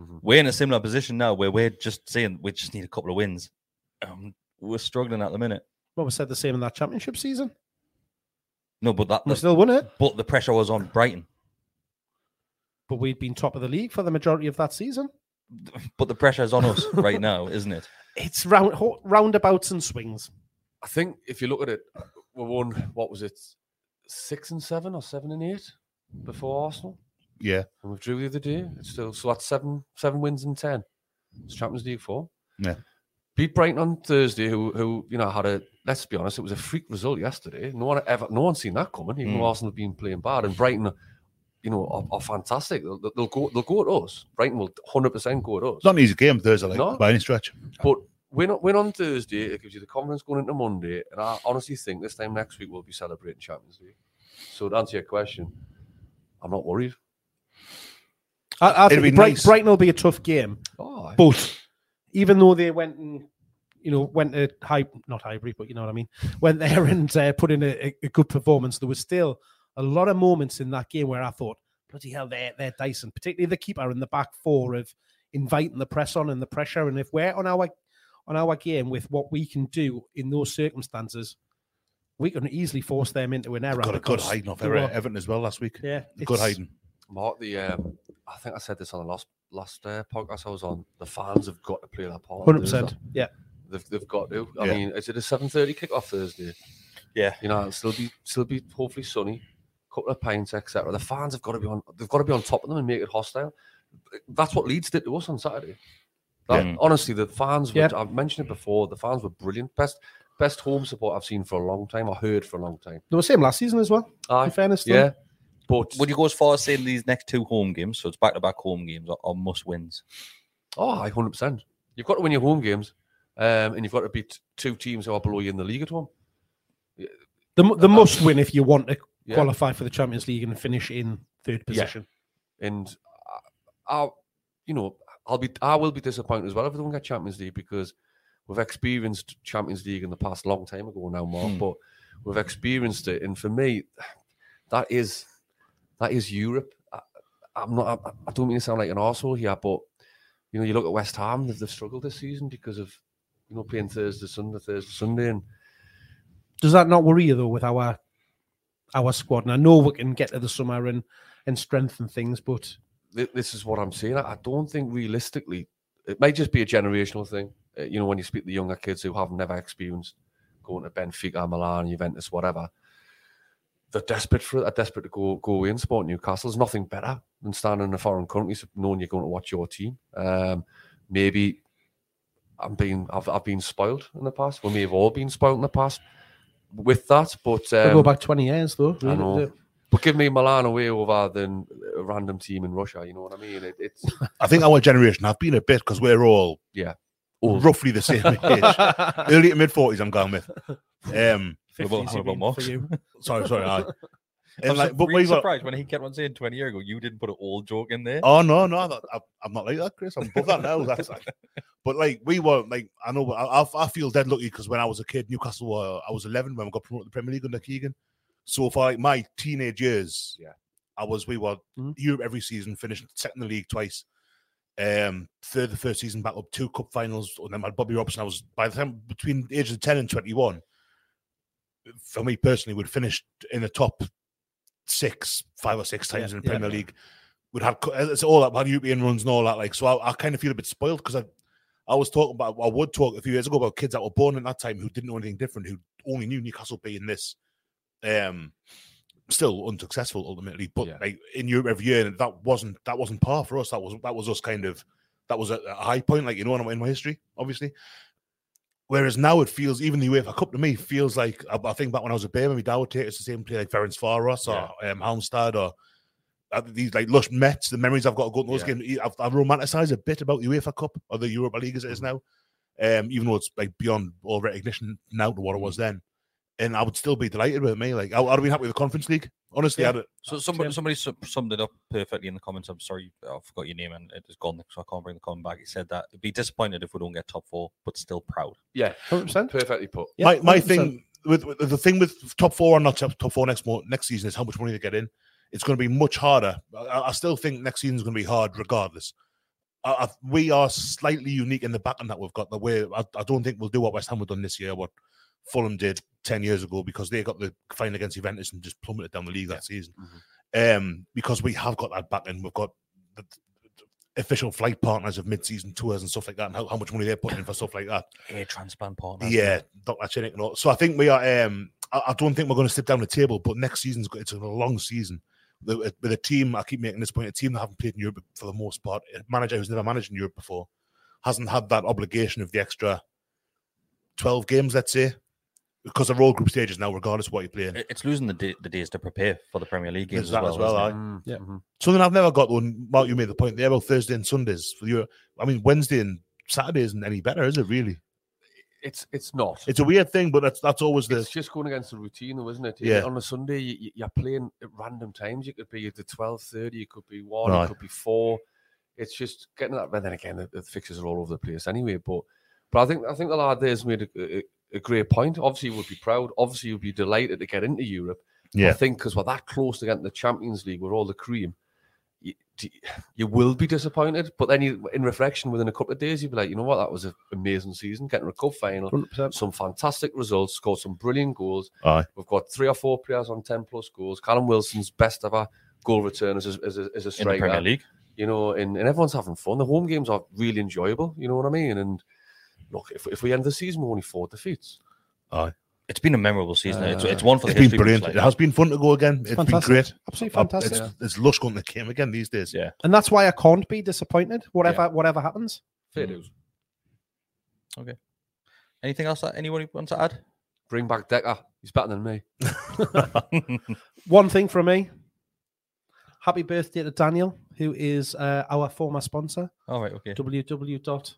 Mhm. We're in a similar position now where we're just saying we just need a couple of wins. Um, we're struggling at the minute. Well, we said the same in that championship season. No, but that We the, still won it, but the pressure was on Brighton. but we'd been top of the league for the majority of that season. *laughs* But the pressure is on us right now, isn't it? *laughs* It's round roundabouts and swings. I think if you look at it, we won what was it, six and seven or seven and eight before Arsenal, Yeah, and we drew the other day. It's still so that's seven seven wins in ten. It's Champions League four. Yeah. Beat Brighton on Thursday, who who you know had a let's be honest, it was a freak result yesterday. No one ever, no one seen that coming. Even Mm. though Arsenal have been playing bad, and Brighton, you know, are, are fantastic. They'll, they'll go they'll go at us. Brighton will hundred percent go at us. it's not an easy game Thursday, like No. by any stretch. But win, win on Thursday, it gives you the confidence going into Monday. And I honestly think this time next week we'll be celebrating Champions League. So to answer your question, I'm not worried. I, I It'd think be Bright- nice. Brighton will be a tough game, Oh, I- but even though they went and you know went to high, not Highbury, but you know what I mean, *laughs* went there and uh, put in a, a- a good performance, there was still a lot of moments in that game where I thought, bloody hell, they're they're Dyson, particularly the keeper in the back four of inviting the press on and the pressure, and if we're on our on our game with what we can do in those circumstances. We can easily force them into an error. Got a good because hiding off they Everton, were- Everton as well last week. Yeah, Good it's- hiding. Mark, the um, I think I said this on the last last uh, podcast I was on. The fans have got to play that part. Hundred percent. Yeah. They've, they've got to. I Yeah. mean, is it a seven thirty kick off Thursday? Yeah. You know, it'll still be still be hopefully sunny, couple of pints, etc. The fans have got to be on. They've got to be on top of them and make it hostile. That's what Leeds did to us on Saturday. That- Yeah. Honestly, the fans. Were, Yeah. I've mentioned it before. The fans were brilliant. Best best home support I've seen for a long time. I heard for a long time. They were same last season as well. Aye, In fairness, though. yeah. But Would you go as far as saying these next two home games, so it's back to back home games, are, are must wins? Oh, I hundred percent. You've got to win your home games, um, and you've got to beat two teams who are below you in the league at home. The, the must win if you want to Yeah. qualify for the Champions League and finish in third Yeah. position. And I, I, you know, I'll be, I will be disappointed as well if we don't get Champions League because we've experienced Champions League in the past, long time ago now, Mark. Hmm. But we've experienced it, and for me, that is, that is Europe. I, I'm not. I, I don't mean to sound like an arsehole here, but you know, you look at West Ham; they've, they've struggled this season because of you know playing Thursday, Sunday, Thursday, Sunday, and Does that not worry you though with our our squad? And I know we can get to the summer and and strengthen things, but this is what I'm saying. I don't think realistically, it might just be a generational thing. Uh, You know, when you speak to the younger kids who have never experienced going to Benfica, Milan, Juventus, whatever, they're desperate for it. They're desperate to go go away and support Newcastle. There's nothing better than standing in a foreign country, knowing you're going to watch your team. Um, maybe I'm being I've, I've been spoiled in the past. We may have all been spoiled in the past with that, but um, go back twenty years though. I know. But give me Milan away over than a random team in Russia. You know what I mean? It, it's *laughs* I think our generation have been a bit because we're all yeah. All roughly the same *laughs* age. Early to mid forties, I'm going with. Um, *laughs* What about- 50s, about Mox? for you. sorry, sorry. I, I'm and like, su- but really we've got, surprised when he kept on saying 20 years ago, you didn't put an old joke in there. Oh no, no, that, I, I'm not like that, Kris. I'm above that now. That's like, but like we were like I know I, I- I feel dead lucky because when I was a kid, Newcastle were I was 11 when we got promoted to the Premier League under Keegan. So for like my teenage years, Yeah. I was we were Mhm. Europe every season, finished second in the league twice. Um, third the first season back up two cup finals, and then my Bobby Robson. I was by the time between the ages of 10 and 21. For me personally, would finished in the top six, five or six times Yeah, in the yeah. Premier League would have it's all that had European runs and all that. Like, so I, I kind of feel a bit spoiled because I, I was talking about, I would talk a few years ago about kids that were born at that time who didn't know anything different, who only knew Newcastle being this, um, still unsuccessful ultimately, but Yeah. like in Europe every year, and that wasn't that wasn't par for us. That was that was us kind of that was a, a high point, like you know, in in my history, obviously. Whereas now it feels, even the UEFA Cup to me feels like I, I think back when I was a baby, my dad would take us the same play like Ferencváros or um, Halmstad or uh, these like lush Metz. The memories I've got of going to those Yeah. games, I've, I've romanticized a bit about the UEFA Cup or the Europa League as it is now, um, even though it's like beyond all recognition now to what it was then. And I would still be delighted with me. Like I, I'd have been happy with the Conference League. Honestly, Yeah. I'd, uh, So somebody, somebody summed it up perfectly in the comments. I'm sorry, I forgot your name and it is gone, so I can't bring the comment back. He said that he'd be disappointed if we don't get top four, but still proud. Yeah, Hundred percent. perfectly put. my my thing with, with the thing with top four or not top, top four next mo- next season is how much money they get in. It's going to be much harder. I, I still think next season is going to be hard, regardless. I, I, we are slightly unique in the back end that we've got. The way I, I don't think we'll do what West Ham have done this year, what Fulham did ten years ago, because they got the final against Juventus and just plummeted down the league that season. Um, because we have got that back and we've got the, the official flight partners of mid-season tours and stuff like that, and how, how much money they're putting in for stuff like that. Hair transplant partner. Yeah, Dr. Chinnick and all. So I think we are. Um, I, I don't think we're going to slip down the table, but next season's got, it's a long season. With a team, I keep making this point, a team that haven't played in Europe for the most part, a manager who's never managed in Europe before, hasn't had that obligation of the extra twelve games, let's say, because they're all group stages now, regardless of what you're playing. It's losing the, day, the days to prepare for the Premier League games as that well. as well, isn't it? Mm, Yeah. mhm. Something I've never got. One, Mark, you made the point there about Thursday and Sundays for Europe. I mean, Wednesday and Saturday isn't any better, is it? Really? It's it's not. It's a weird thing, but that's that's always the It's just going against the routine, though, isn't it? Yeah. On a Sunday, you, you- you're playing at random times. You could be at the twelve thirty. You could be one. Right. It could be four. It's just getting that. But then again, the, the fixtures are all over the place anyway. But but I think I think the lad there's made a, a, a great point. Obviously, you would be proud. Obviously, you'd be delighted to get into Europe. I Yeah. think because we're that close to getting the Champions League with all the cream. You, you will be disappointed, but then you, in reflection, within a couple of days, you'll be like, you know what, that was an amazing season, getting a cup final, Hundred percent. some fantastic results, scored some brilliant goals. Aye. We've got three or four players on 10 plus goals. Callum Wilson's best ever goal return as a, as a, as a In the striker. Premier League. you know, and, and everyone's having fun. The home games are really enjoyable. You know what I mean? And look, if, if we end the season with only four defeats, Aye. It's been a memorable season. it's, Uh, it's one for the It's been brilliant. It has been fun to go again. It's been great. Absolutely Uh, fantastic. It's, it's lush going to the game again these days. Yeah. And that's why I can't be disappointed. Whatever whatever happens. fair dues. Anything else that anyone wants to add? Bring back Decker. He's better than me. *laughs* *laughs* One thing from me. Happy birthday to Daniel, who is uh, our former sponsor. All right, okay. www.pt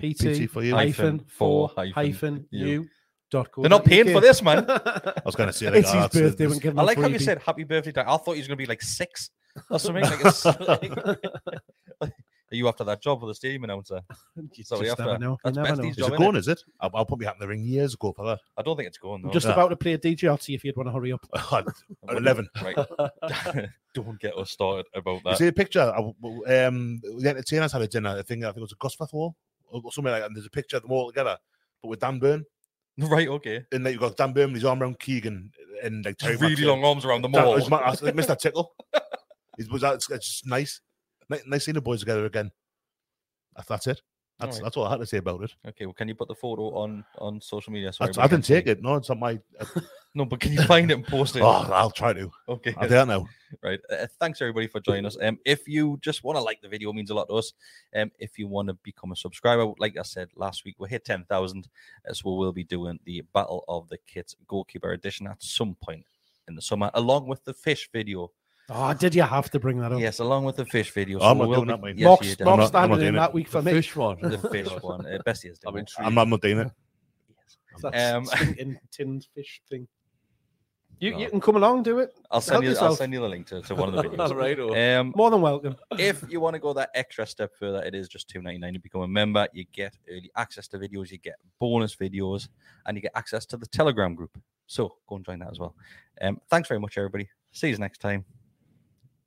PT for you. hyphen for Hyphen hyphen you. you dot co They're not paying for this, man. *laughs* I was going to say, like, It's his birthday. We it's- give him like how you said happy birthday. Dan. I thought he was going to be like six or something. Like it's, *laughs* *laughs* are you after that job for the stadium announcer? You So we just have never know. That's never know. he's Is it job, going, innit? is it? I'll, I'll put me in the ring years ago for that. I don't think it's going. I'm just Yeah. about to play a DJ DJRT if you'd want to hurry up. At 11. Right. don't get us started about that. You that. see a picture? I- Um, the entertainers had a dinner. I think I think it was a Gosforth Hall or something like that. And there's a picture of them all together, but with Dan Byrne. *laughs* Right, okay. And like, you've got Dan Byrne with his arm around Keegan and like Terry Really Maxwell. long arms around the Dan- mall. it's my- it's like Mr. Tickle. It was. It's, it's just nice. Nice, nice seeing the boys together again. That's, that's it. That's Alright. that's all I had to say about it. Okay, well, can you put the photo on on social media? So That's- I didn't can take it. No, it's not my. *laughs* No, but can you find it and post it? Oh, I'll try to. okay. I don't know. right. Uh, thanks everybody for joining us. Um, if you just want to like the video, it means a lot to us. Um, if you want to become a subscriber, like I said last week, we hit ten thousand, uh, so we'll be doing the Battle of the Kits Goalkeeper Edition at some point in the summer, along with the fish video. Oh, did you have to bring that up? Yes, along with the fish video. Oh, I'm we not will doing be- that, mate. Yes, Mark's, you. Mark's I'm not- standing in doing that it. week for The me. fish one. the fish *laughs* one. Uh, Besty is I'm doing. it. intrigued. I'm, I'm not doing it. That Um, stinking tinned fish thing. You, No. you can come along, do it. I'll send Help you. I'll send you the link to, to one of the *laughs* videos. right. Um, More than welcome. if you want to go that extra step further, it is just two ninety nine to become a member. You get early access to videos, you get bonus videos, and you get access to the Telegram group. So go and join that as well. Um, thanks very much, everybody. See you next time.